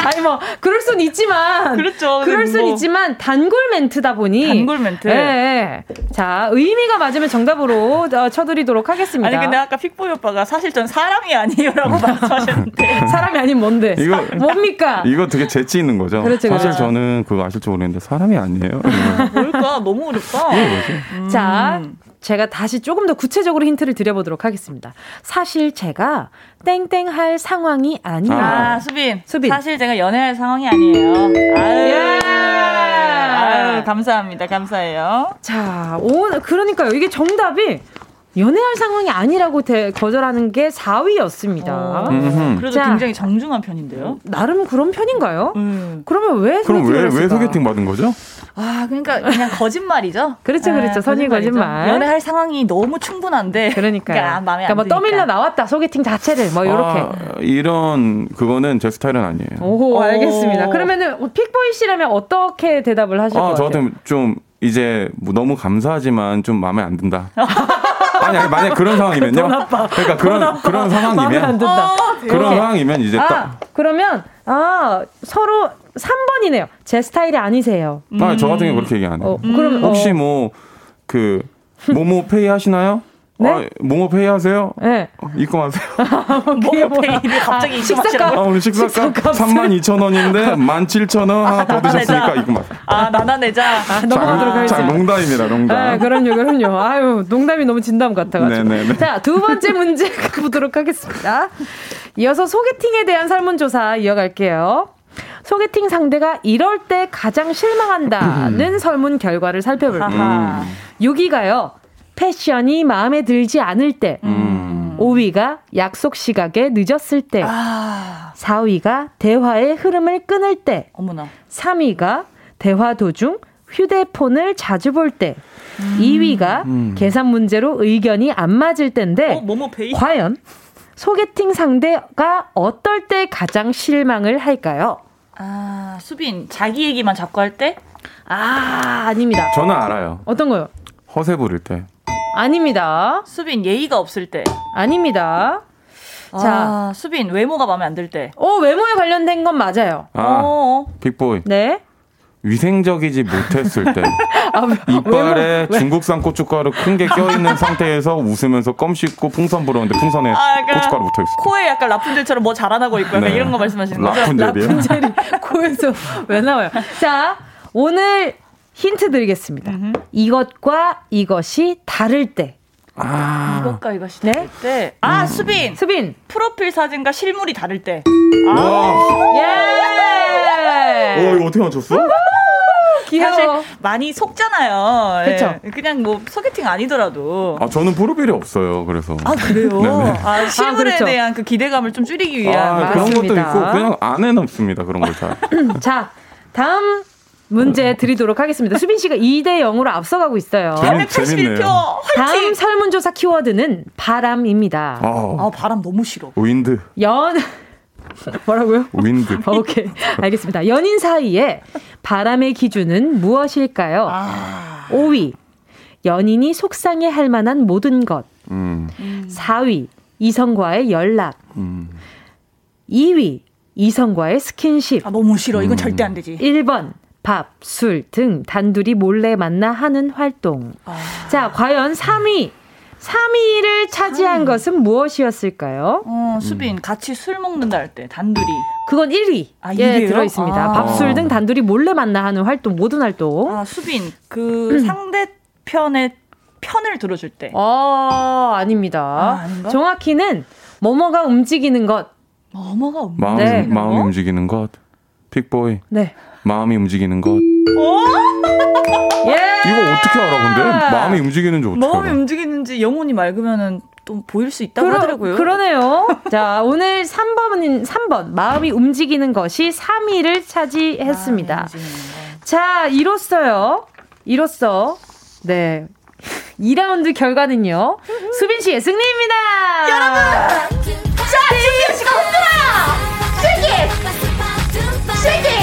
A: 아니 뭐 그럴 순 있지만 그렇죠. 그럴 순 뭐. 있지만 단골 멘트다 보니
D: 단골 멘트. 예,
A: 예. 자 의미가 맞으면 정답으로 어, 쳐드리도록 하겠습니다.
D: 아니 근데 아까 픽보이 오빠가 사실 전 사람이 아니에요라고 말씀하셨는데
A: 사람이 아닌 뭔데? 이거 뭡니까?
C: 이거 되게 재치 있는 거죠. 그렇죠, 사실 그렇죠. 저는 그거 아실지 모르겠는데 사람이 아니에요.
D: 뭘까? 너무 어렵다. 음.
A: 자 제가 다시 조금 더 구체적으로 힌트를 드려보도록 하겠습니다. 사실 제가 땡땡 할 상황이 아니에요. 아,
D: 아, 수빈. 수빈. 사실 제가 연애할 상황이 아니에요. 아유. 예. 아유, 감사합니다. 감사해요.
A: 자, 오늘, 그러니까요. 이게 정답이 연애할 상황이 아니라고 대, 거절하는 게 4위였습니다. 어, 음,
D: 음. 그래도 자, 굉장히 정중한 편인데요.
A: 나름 그런 편인가요? 음. 그러면 왜 그럼
C: 왜, 왜 소개팅 받은 거죠?
D: 아, 그러니까 그냥 거짓말이죠.
A: 그렇죠, 그렇죠. 아, 그렇죠. 선의 거짓말.
D: 연애할 상황이 너무 충분한데.
A: 그러니까. 그러니까
D: 마음에 그러니까
A: 뭐 떠밀려 나왔다 소개팅 자체를 뭐 이렇게.
C: 아, 이런 그거는 제 스타일은 아니에요.
A: 오호, 알겠습니다. 그러면은 픽보이 씨라면 어떻게 대답을 하실 아, 것같요
C: 저한테 좀 이제 뭐 너무 감사하지만 좀 마음에 안 든다. 아니, 아니 만약 그런 상황이면요. 그러니까 그런 그런 상황이면 어, 그런 상황이면 이제 아,
A: 딱 그러면 아 서로 3번이네요. 제 스타일이 아니세요.
C: 음. 아, 아저 같은 경우 그렇게 얘기 안 해요. 어, 그럼 혹시 어. 뭐그 모모 페이 하시나요? 네? 아, 몽업회의 하세요? 네. 어,
D: 입금하세요. 아, 뭐 몽업회의 갑자기
C: 식사값. 아, 오늘 식사값 32,000원인데 17,000원 하나 더 드셨으니까 입금하세요.
D: 아, 나나내자 아, 넘어가도록 하겠습니다.
C: 농담입니다, 농담. 아,
A: 그럼요, 그럼요. 아유, 농담이 너무 진담 같아가지고. 네네네. 네, 네. 자, 두 번째 문제 가보도록 하겠습니다. 이어서 소개팅에 대한 설문조사 이어갈게요. 소개팅 상대가 이럴 때 가장 실망한다는 음. 설문 결과를 살펴볼게요. 6위가요. 음. 패션이 마음에 들지 않을 때. 음. 5위가 약속 시각에 늦었을 때. 아. 4위가 대화의 흐름을 끊을 때. 어머나. 3위가 대화 도중 휴대폰을 자주 볼 때. 음. 2위가 음. 계산 문제로 의견이 안 맞을 때인데. 어, 과연 소개팅 상대가 어떨 때 가장 실망을 할까요? 아,
D: 수빈, 자기 얘기만 자꾸 할 때?
A: 아, 아닙니다.
C: 저는 알아요.
A: 어떤 거요?
C: 허세 부릴 때.
A: 아닙니다.
D: 수빈 예의가 없을 때.
A: 아닙니다.
D: 아, 자, 아, 수빈 외모가 마음에 안 들 때.
A: 어, 외모에 관련된 건 맞아요.
C: 아, 어어. 어. 빅보이. 네. 위생적이지 못했을 때 아, 이빨에 외모, 중국산 고춧가루 큰 게 껴있는 상태에서 웃으면서 껌 씹고 풍선 불었는데 풍선에 아, 약간, 그러니까 고춧가루 붙어있어
D: 코에 약간 라푼젤처럼 뭐 자라나고 있고 네. 이런 거 말씀하시는 거죠? 라푼젤이요?
A: 라푼젤이 코에서 왜 나와요? 자 오늘 힌트 드리겠습니다. 음흠. 이것과 이것이 다를 때.
D: 아. 이것과 이것이 네? 다를 때. 아, 음. 수빈. 수빈. 프로필 사진과 실물이 다를 때.
C: 아. 예. 어, 이거 어떻게 맞췄어?
D: 귀여워. 사실 많이 속잖아요. 그쵸? 예. 그냥 뭐 소개팅 아니더라도.
C: 아 저는 프로필이 없어요. 그래서.
D: 아 그래요. 네, 네. 아, 아 실물에 아, 그렇죠. 대한 그 기대감을 좀 줄이기 위한 아,
C: 그런 것도 있고 그냥 안에 남습니다. 그런 걸 잘. 자
A: 다음 문제 드리도록 하겠습니다. 수빈 씨가 2대 0으로 앞서가고 있어요.
D: 재밌, 181표
A: 다음 설문조사 키워드는 바람입니다.
D: 아, 아 바람 너무 싫어.
C: 윈드.
A: 연 뭐라고요?
C: 윈드.
A: 어, 오케이. 알겠습니다. 연인 사이에 바람의 기준은 무엇일까요? 아... 5위. 연인이 속상해 할 만한 모든 것. 음. 4위. 이성과의 연락. 음. 2위. 이성과의 스킨십.
D: 아, 너무 싫어. 이건 음. 절대 안 되지.
A: 1번. 밥, 술 등 단둘이 몰래 만나 하는 활동. 아. 자, 과연 3위. 3위를 차지한 음. 것은 무엇이었을까요?
D: 어, 수빈, 음. 같이 술 먹는다 할 때, 단둘이.
A: 그건 1위. 아, 예, 들어있습니다. 아. 밥술 등 단둘이 몰래 만나 하는 활동, 모든 활동.
D: 아, 수빈, 그 음. 상대편의 편을 들어줄 때.
A: 아, 아닙니다. 아, 정확히는 뭐뭐가 움직이는 것.
D: 뭐뭐가 움직이는
C: 마음, 네. 마음 움직이는 것. 픽보이. 네. 마음이 움직이는 것. 어? 예! 이거 어떻게 알아 근데 마음이 움직이는지 어떻게 마음이
D: 알아? 움직이는지 영혼이 맑으면은 또 보일 수 있다고 그러, 하더라고요.
A: 그러네요. 자, 오늘 3번인 3번 마음이 움직이는 것이 3위를 차지했습니다. 자, 이로써요. 이로써 네. 2라운드 결과는요. 수빈 씨의 승리입니다.
D: 여러분! 자, 준비 씨 건드라. 쉐기! 쉐기!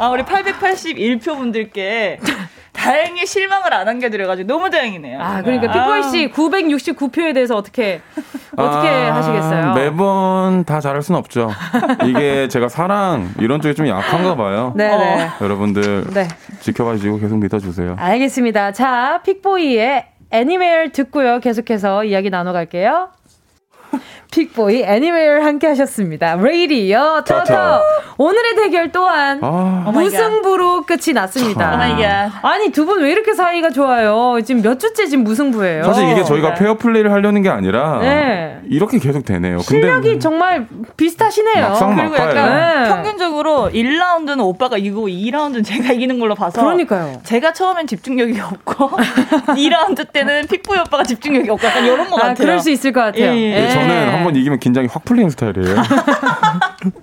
D: 아, 우리 881표 분들께 다행히 실망을 안 안겨드려가지고 너무 다행이네요.
A: 아, 그러니까 네. 피콜 씨 969표에 아. 대해서 어떻게 어떻게 아, 하시겠어요?
C: 매번 다 잘할 수는 없죠. 이게 제가 사랑 이런 쪽이좀 약한가 봐요. 네네. 네. 어. 여러분들 네. 지켜봐 주시고 계속 믿어주세요.
A: 알겠습니다. 자, 픽보이의 애니메일 듣고요. 계속해서 이야기 나눠갈게요. 픽보이 애니메이 함께 하셨습니다. 레이디요 터터. 오늘의 대결 또한 아. 무승부로 끝이 났습니다. 아. 아니 두 분 왜 이렇게 사이가 좋아요? 지금 몇 주째 지금 무승부예요.
C: 사실 이게 저희가 네. 페어 플레이를 하려는 게 아니라 네. 이렇게 계속 되네요.
A: 실력이 근데 음. 정말 비슷하시네요.
C: 그리고 약간
D: 네. 평균적으로 1라운드는 오빠가 이기고 2라운드는 제가 이기는 걸로 봐서
A: 그러니까요.
D: 제가 처음엔 집중력이 없고 2라운드 때는 픽보이 오빠가 집중력이 없고 약간 이런 거 아, 같아요.
A: 그럴 수 있을 것 같아요. 예,
C: 예. 예. 저는 한번 네. 이기면 긴장이 확 풀리는 스타일이에요.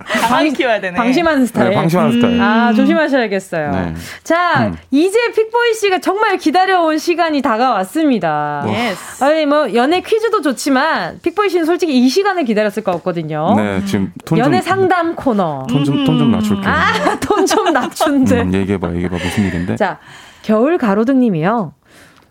D: 강하 키워야 되네.
A: 방심하는 네, 스타일.
C: 네, 방심하는 음. 스타일.
A: 아, 조심하셔야겠어요. 네. 자, 음. 이제 픽보이 씨가 정말 기다려온 시간이 다가왔습니다. 예스. 아니, 뭐, 연애 퀴즈도 좋지만, 픽보이 씨는 솔직히 이 시간을 기다렸을 것 같거든요.
C: 네, 지금 톤
A: 연애 좀, 상담 코너.
C: 톤 좀, 톤좀낮출게 음.
A: 아, 톤 좀 낮춘대. 음,
C: 얘기해봐, 얘기해봐. 무슨 일인데?
A: 자, 겨울 가로등 님이요.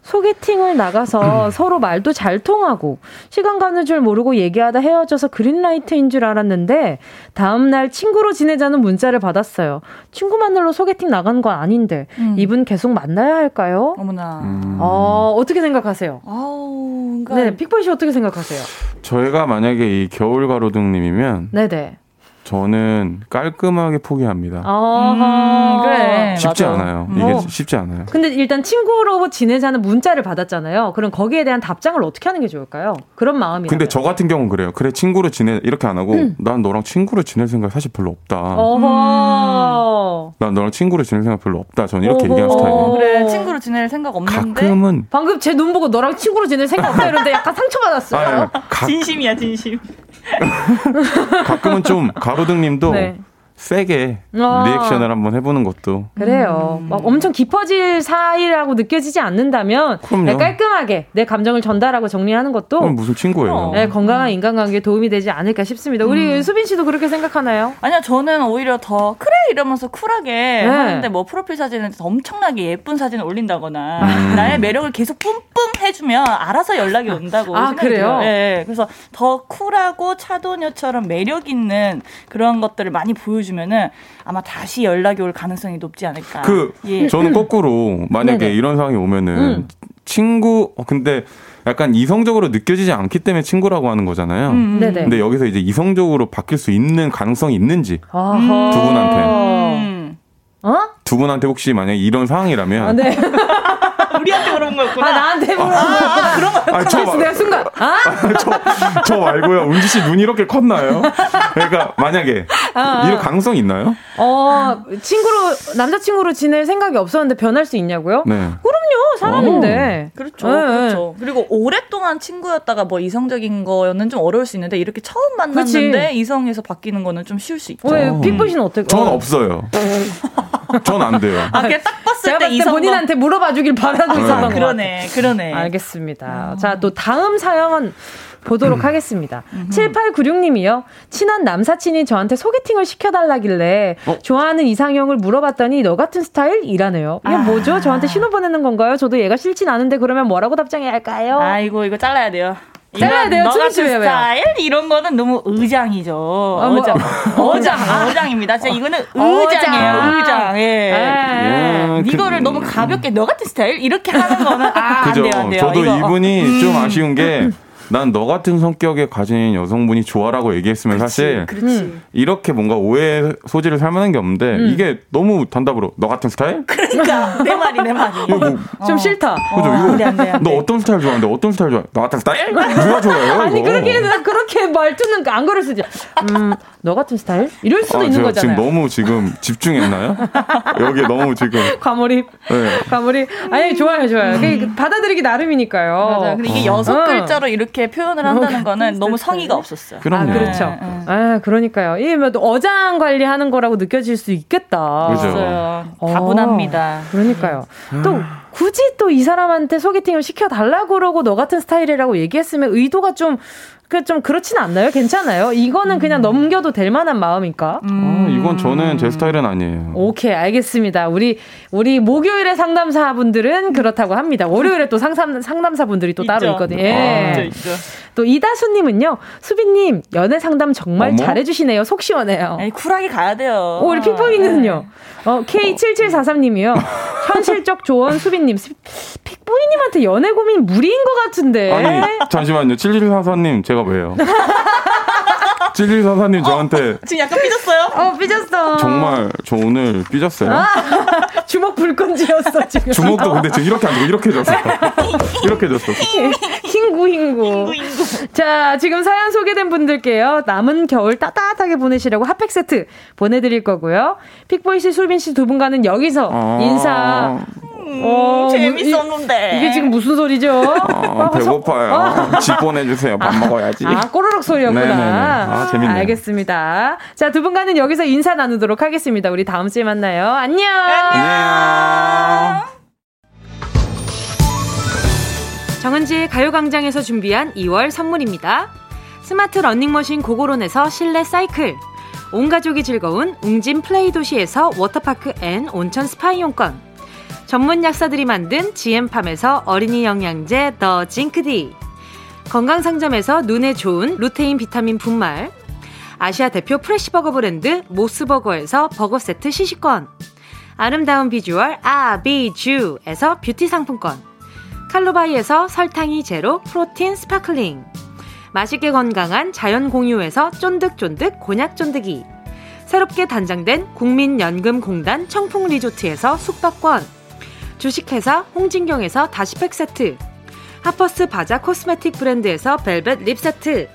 A: 소개팅을 나가서 음. 서로 말도 잘 통하고 시간 가는 줄 모르고 얘기하다 헤어져서 그린라이트인 줄 알았는데 다음날 친구로 지내자는 문자를 받았어요. 친구만으로 소개팅 나간 건 아닌데 음. 이분 계속 만나야 할까요? 어머나. 음. 어, 어떻게 생각하세요? 아우, 네, 그러니까... 네, 픽보이 씨 어떻게 생각하세요?
C: 저희가 만약에 이 겨울 가로등님이면 네네. 저는 깔끔하게 포기합니다. 아, 음, 그래. 쉽지 맞아. 않아요. 음. 이게 어. 쉽지 않아요.
A: 근데 일단 친구로 지내자는 문자를 받았잖아요. 그럼 거기에 대한 답장을 어떻게 하는 게 좋을까요? 그런 마음이.
C: 근데 저 같은 경우는 그래요. 그래, 친구로 지내, 이렇게 안 하고, 음. 난 너랑 친구로 지낼 생각 사실 별로 없다. 어허. 음. 난 너랑 친구로 지낼 생각 별로 없다. 저는 이렇게 어허. 얘기하는 스타일이에요.
D: 그래, 친구로 지낼 생각 없는데. 가끔은.
A: 방금 제 눈 보고 너랑 친구로 지낼 생각 없다 이러는데 약간 상처받았어요. 아
D: 가... 진심이야, 진심.
C: 가끔은 좀 가로등님도 네. 세게 아~ 리액션을 한번 해보는 것도
A: 그래요. 음. 막 엄청 깊어질 사이라고 느껴지지 않는다면 그럼요. 네, 깔끔하게 내 감정을 전달하고 정리하는 것도
C: 무슨 친구예요. 어, 네,
A: 건강한 인간관계에 도움이 되지 않을까 싶습니다. 우리 음. 수빈 씨도 그렇게 생각하나요?
D: 아니요, 저는 오히려 더 그래 이러면서 쿨하게 네. 하는데 뭐 프로필 사진은 엄청나게 예쁜 사진을 올린다거나 아. 나의 매력을 계속 뿜뿜 해주면 알아서 연락이 온다고 아, 그래요? 예, 네. 그래서 더 쿨하고 차도녀처럼 매력 있는 그런 것들을 많이 보여주면은 아마 다시 연락이 올 가능성이 높지 않을까.
C: 그 예. 저는 거꾸로 만약에 네네. 이런 상황이 오면은 음. 친구 어, 근데 약간 이성적으로 느껴지지 않기 때문에 친구라고 하는 거잖아요. 음, 음, 네네. 근데 여기서 이제 이성적으로 바뀔 수 있는 가능성이 있는지 아하. 두 분한테 음. 어? 두 분한테 혹시 만약 이런 상황이라면 아, 네.
D: 우리한테 물어본 거였구나. 아,
A: 나한테 물어본 거였구 아, 아,
D: 아, 그런
A: 거였구나. 내가 순간, 아?
C: 저, 저 말고요. 은지 씨 눈이 이렇게 컸나요? 그러니까, 만약에, 아, 아. 이런 가능성 있나요?
A: 어, 친구로, 남자친구로 지낼 생각이 없었는데 변할 수 있냐고요? 네. 그럼요, 사람인데.
D: 오. 어. 그렇죠, 네, 네. 그렇죠. 그리고 오랫동안 친구였다가 뭐 이성적인 거는 좀 어려울 수 있는데, 이렇게 처음 만났는데 그치. 이성에서 바뀌는 거는 좀 쉬울 수 있죠. 왜, 핏부신
A: 어떻게?
C: 저는 없어요. 전안 돼요.
D: 아, 그냥 딱 봤을 때 이성
A: 본인한테 물어봐 주길 바라는 있었던 아,
D: 거 그러네, 그러네.
A: 알겠습니다. 아. 자, 또 다음 사연 보도록 음. 하겠습니다. 음. 7896님이요. 친한 남사친이 저한테 소개팅을 시켜달라길래 어? 좋아하는 이상형을 물어봤더니 너 같은 스타일? 이라네요. 이게 아. 뭐죠? 저한테 신호 보내는 건가요? 저도 얘가 싫진 않은데 그러면 뭐라고 답장해야 할까요?
D: 아이고, 이거 잘라야 돼요. 때려야 돼요. 너가 그 스타일 이런 거는 너무 의장이죠. 어, 뭐. 어장, 어장, 아, 어장입니다. 진짜 이거는 의장이에요. 아. 의장. 예. 예. 예 그 이거를 너무 가볍게 너 같은 스타일 이렇게 하는 거는 아, 안 돼요, 안 돼요. 저도 이거. 이분이 음. 좀 아쉬운 게. 음. 난너 같은 성격에 가진 여성분이 좋아라고 얘기했으면 그치, 사실 그치. 음. 이렇게 뭔가 오해 소지를 살만한 게 없는데 음. 이게 너무 단답으로 너 같은 스타일? 그러니까 내 말이 내 말이 이거 뭐 어. 좀 싫다. 그죠? 어. 안 돼, 안 돼, 너 어떤 스타일 좋아하는데 어떤 스타일 좋아해? 너 같은 스타일? 누가 좋아해요? 아니 이거. 그렇게 그렇게 말투는 안 그럴 수지. 도 음, 너 같은 스타일? 이럴 수도 아, 있는 거잖아요. 지금 너무 지금 집중했나요? 여기에 너무 지금 과몰입. 네. 과몰입. 아니 좋아요 좋아요. 음. 받아들이기 나름이니까요. 맞아. 근데 이게 어. 여섯 어. 글자로 이렇게 이렇게 표현을 한다는 거는 너무 성의가 없었어요. 그럼요. 아, 그렇죠. 네, 네. 아, 그러니까요. 이게 뭐 어장 관리하는 거라고 느껴질 수 있겠다. 그죠. 맞아요. 어. 다분합니다. 그러니까요. 또 아. 굳이 또 이 사람한테 소개팅을 시켜달라고 그러고 너 같은 스타일이라고 얘기했으면 의도가 좀 그 좀 그렇진 않나요? 괜찮아요? 이거는 그냥 음. 넘겨도 될 만한 마음일까? 음. 아, 이건 저는 제 스타일은 아니에요. 오케이, 알겠습니다. 우리 우리 목요일에 상담사분들은 그렇다고 합니다. 월요일에 또 상담 상담사분들이 또 있죠. 따로 있거든요. 아, 예. 아, 있죠, 있죠. 또 이다수님은요, 수빈님 연애 상담 정말 어머? 잘해주시네요. 속 시원해요. 에이, 쿨하게 가야 돼요. 오, 우리 피펑이는요. 네. 어, K7743님이요. 현실적 조언 수빈 픽보이님, 픽보이님한테 연애 고민 무리인 것 같은데. 아니, 잠시만요. 7144님, 제가 왜요? 7144님 저한테 어, 지금 약간 삐졌어요? 어 삐졌어 정말 저 오늘 삐졌어요 아, 주먹 불끈지였어 지금 주먹도 근데 지금 이렇게 안 되고 이렇게 해 졌어 이렇게 해줬어 흰구 흰구 자 지금 사연 소개된 분들께요 남은 겨울 따뜻하게 보내시라고 핫팩 세트 보내드릴 거고요 픽보이 씨술빈씨 두 분과는 여기서 아~ 인사 음, 어, 재밌었는데. 이, 게 지금 무슨 소리죠? 어, 어 배고파요. 어. 집 보내주세요. 밥 먹어야지. 아, 꼬르륵 소리였구나. 네네네. 네, 네. 아, 재밌네 알겠습니다. 자, 두 분과는 여기서 인사 나누도록 하겠습니다. 우리 다음 주에 만나요. 안녕! 안녕! 정은지의 가요광장에서 준비한 2월 선물입니다. 스마트 러닝머신 고고론에서 실내 사이클. 온 가족이 즐거운 웅진 플레이 도시에서 워터파크 앤 온천 스파 이용권. 전문 약사들이 만든 GM팜에서 어린이 영양제 더 징크디. 건강상점에서 눈에 좋은 루테인 비타민 분말. 아시아 대표 프레시버거 브랜드 모스버거에서 버거 세트 시식권. 아름다운 비주얼 아비쥬에서 뷰티 상품권. 칼로바이에서 설탕이 제로 프로틴 스파클링. 맛있게 건강한 자연 공유에서 쫀득쫀득 곤약 쫀득이. 새롭게 단장된 국민연금공단 청풍리조트에서 숙박권. 주식회사 홍진경에서 다시팩 세트 하퍼스 바자 코스메틱 브랜드에서 벨벳 립 세트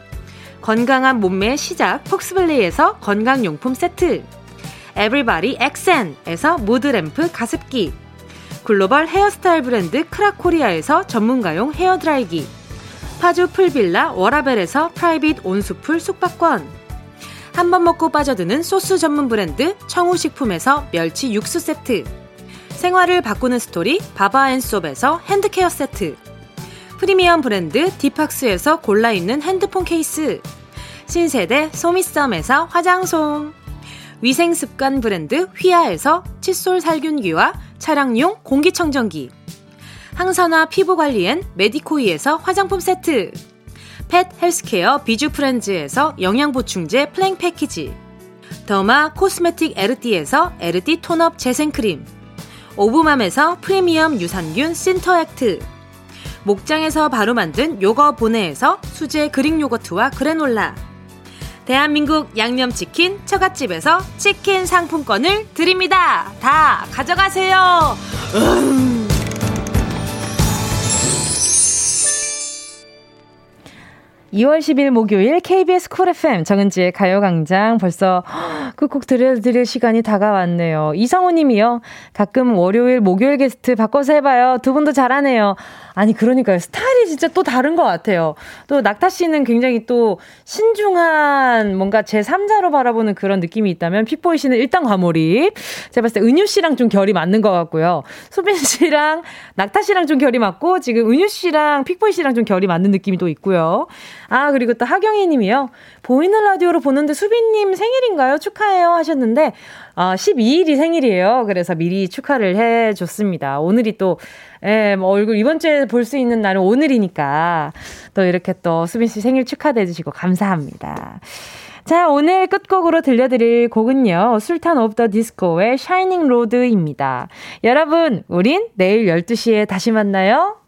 D: 건강한 몸매의 시작 폭스블레이에서 건강용품 세트 에브리바디 엑센에서 무드램프 가습기 글로벌 헤어스타일 브랜드 크라코리아에서 전문가용 헤어드라이기 파주 풀빌라 워라벨에서 프라이빗 온수풀 숙박권 한 번 먹고 빠져드는 소스 전문 브랜드 청우식품에서 멸치 육수 세트 생활을 바꾸는 스토리 바바앤솝에서 핸드케어 세트 프리미엄 브랜드 디팍스에서 골라 있는 핸드폰 케이스 신세대 소미썸에서 화장솜 위생습관 브랜드 휘하에서 칫솔 살균기와 차량용 공기청정기 항산화 피부관리엔 메디코이에서 화장품 세트 펫 헬스케어 비주프렌즈에서 영양보충제 플랭 패키지 더마 코스메틱 에르띠에서 에르띠 톤업 재생크림 오브맘에서 프리미엄 유산균 신터액트 목장에서 바로 만든 요거 보내에서 수제 그릭 요거트와 그래놀라 대한민국 양념치킨 처갓집에서 치킨 상품권을 드립니다 다 가져가세요 음. 2월 10일 목요일 KBS 쿨 FM 정은지의 가요광장 벌써 꾹꾹 그 들려드릴 시간이 다가왔네요. 이성우 님이요. 가끔 월요일, 목요일 게스트 바꿔서 해봐요. 두 분도 잘하네요. 아니 그러니까요. 스타일이 진짜 또 다른 것 같아요. 또 낙타 씨는 굉장히 또 신중한 뭔가 제 3자로 바라보는 그런 느낌이 있다면 픽보이 씨는 일단 과몰입. 제가 봤을 때 은유 씨랑 좀 결이 맞는 것 같고요. 소빈 씨랑 낙타 씨랑 좀 결이 맞고 지금 은유 씨랑 픽보이 씨랑 좀 결이 맞는 느낌이 또 있고요. 아 그리고 또 하경희 님이요. 보이는 라디오로 보는데 수빈님 생일인가요? 축하해요 하셨는데 아, 어, 12일이 생일이에요. 그래서 미리 축하를 해줬습니다. 오늘이 또, 예, 뭐 얼굴 이번 주에 볼 수 있는 날은 오늘이니까 또 이렇게 또 수빈 씨 생일 축하해 주시고 감사합니다. 자, 오늘 끝곡으로 들려드릴 곡은요. 술탄 오브 더 디스코의 샤이닝 로드입니다. 여러분, 우린 내일 12시에 다시 만나요.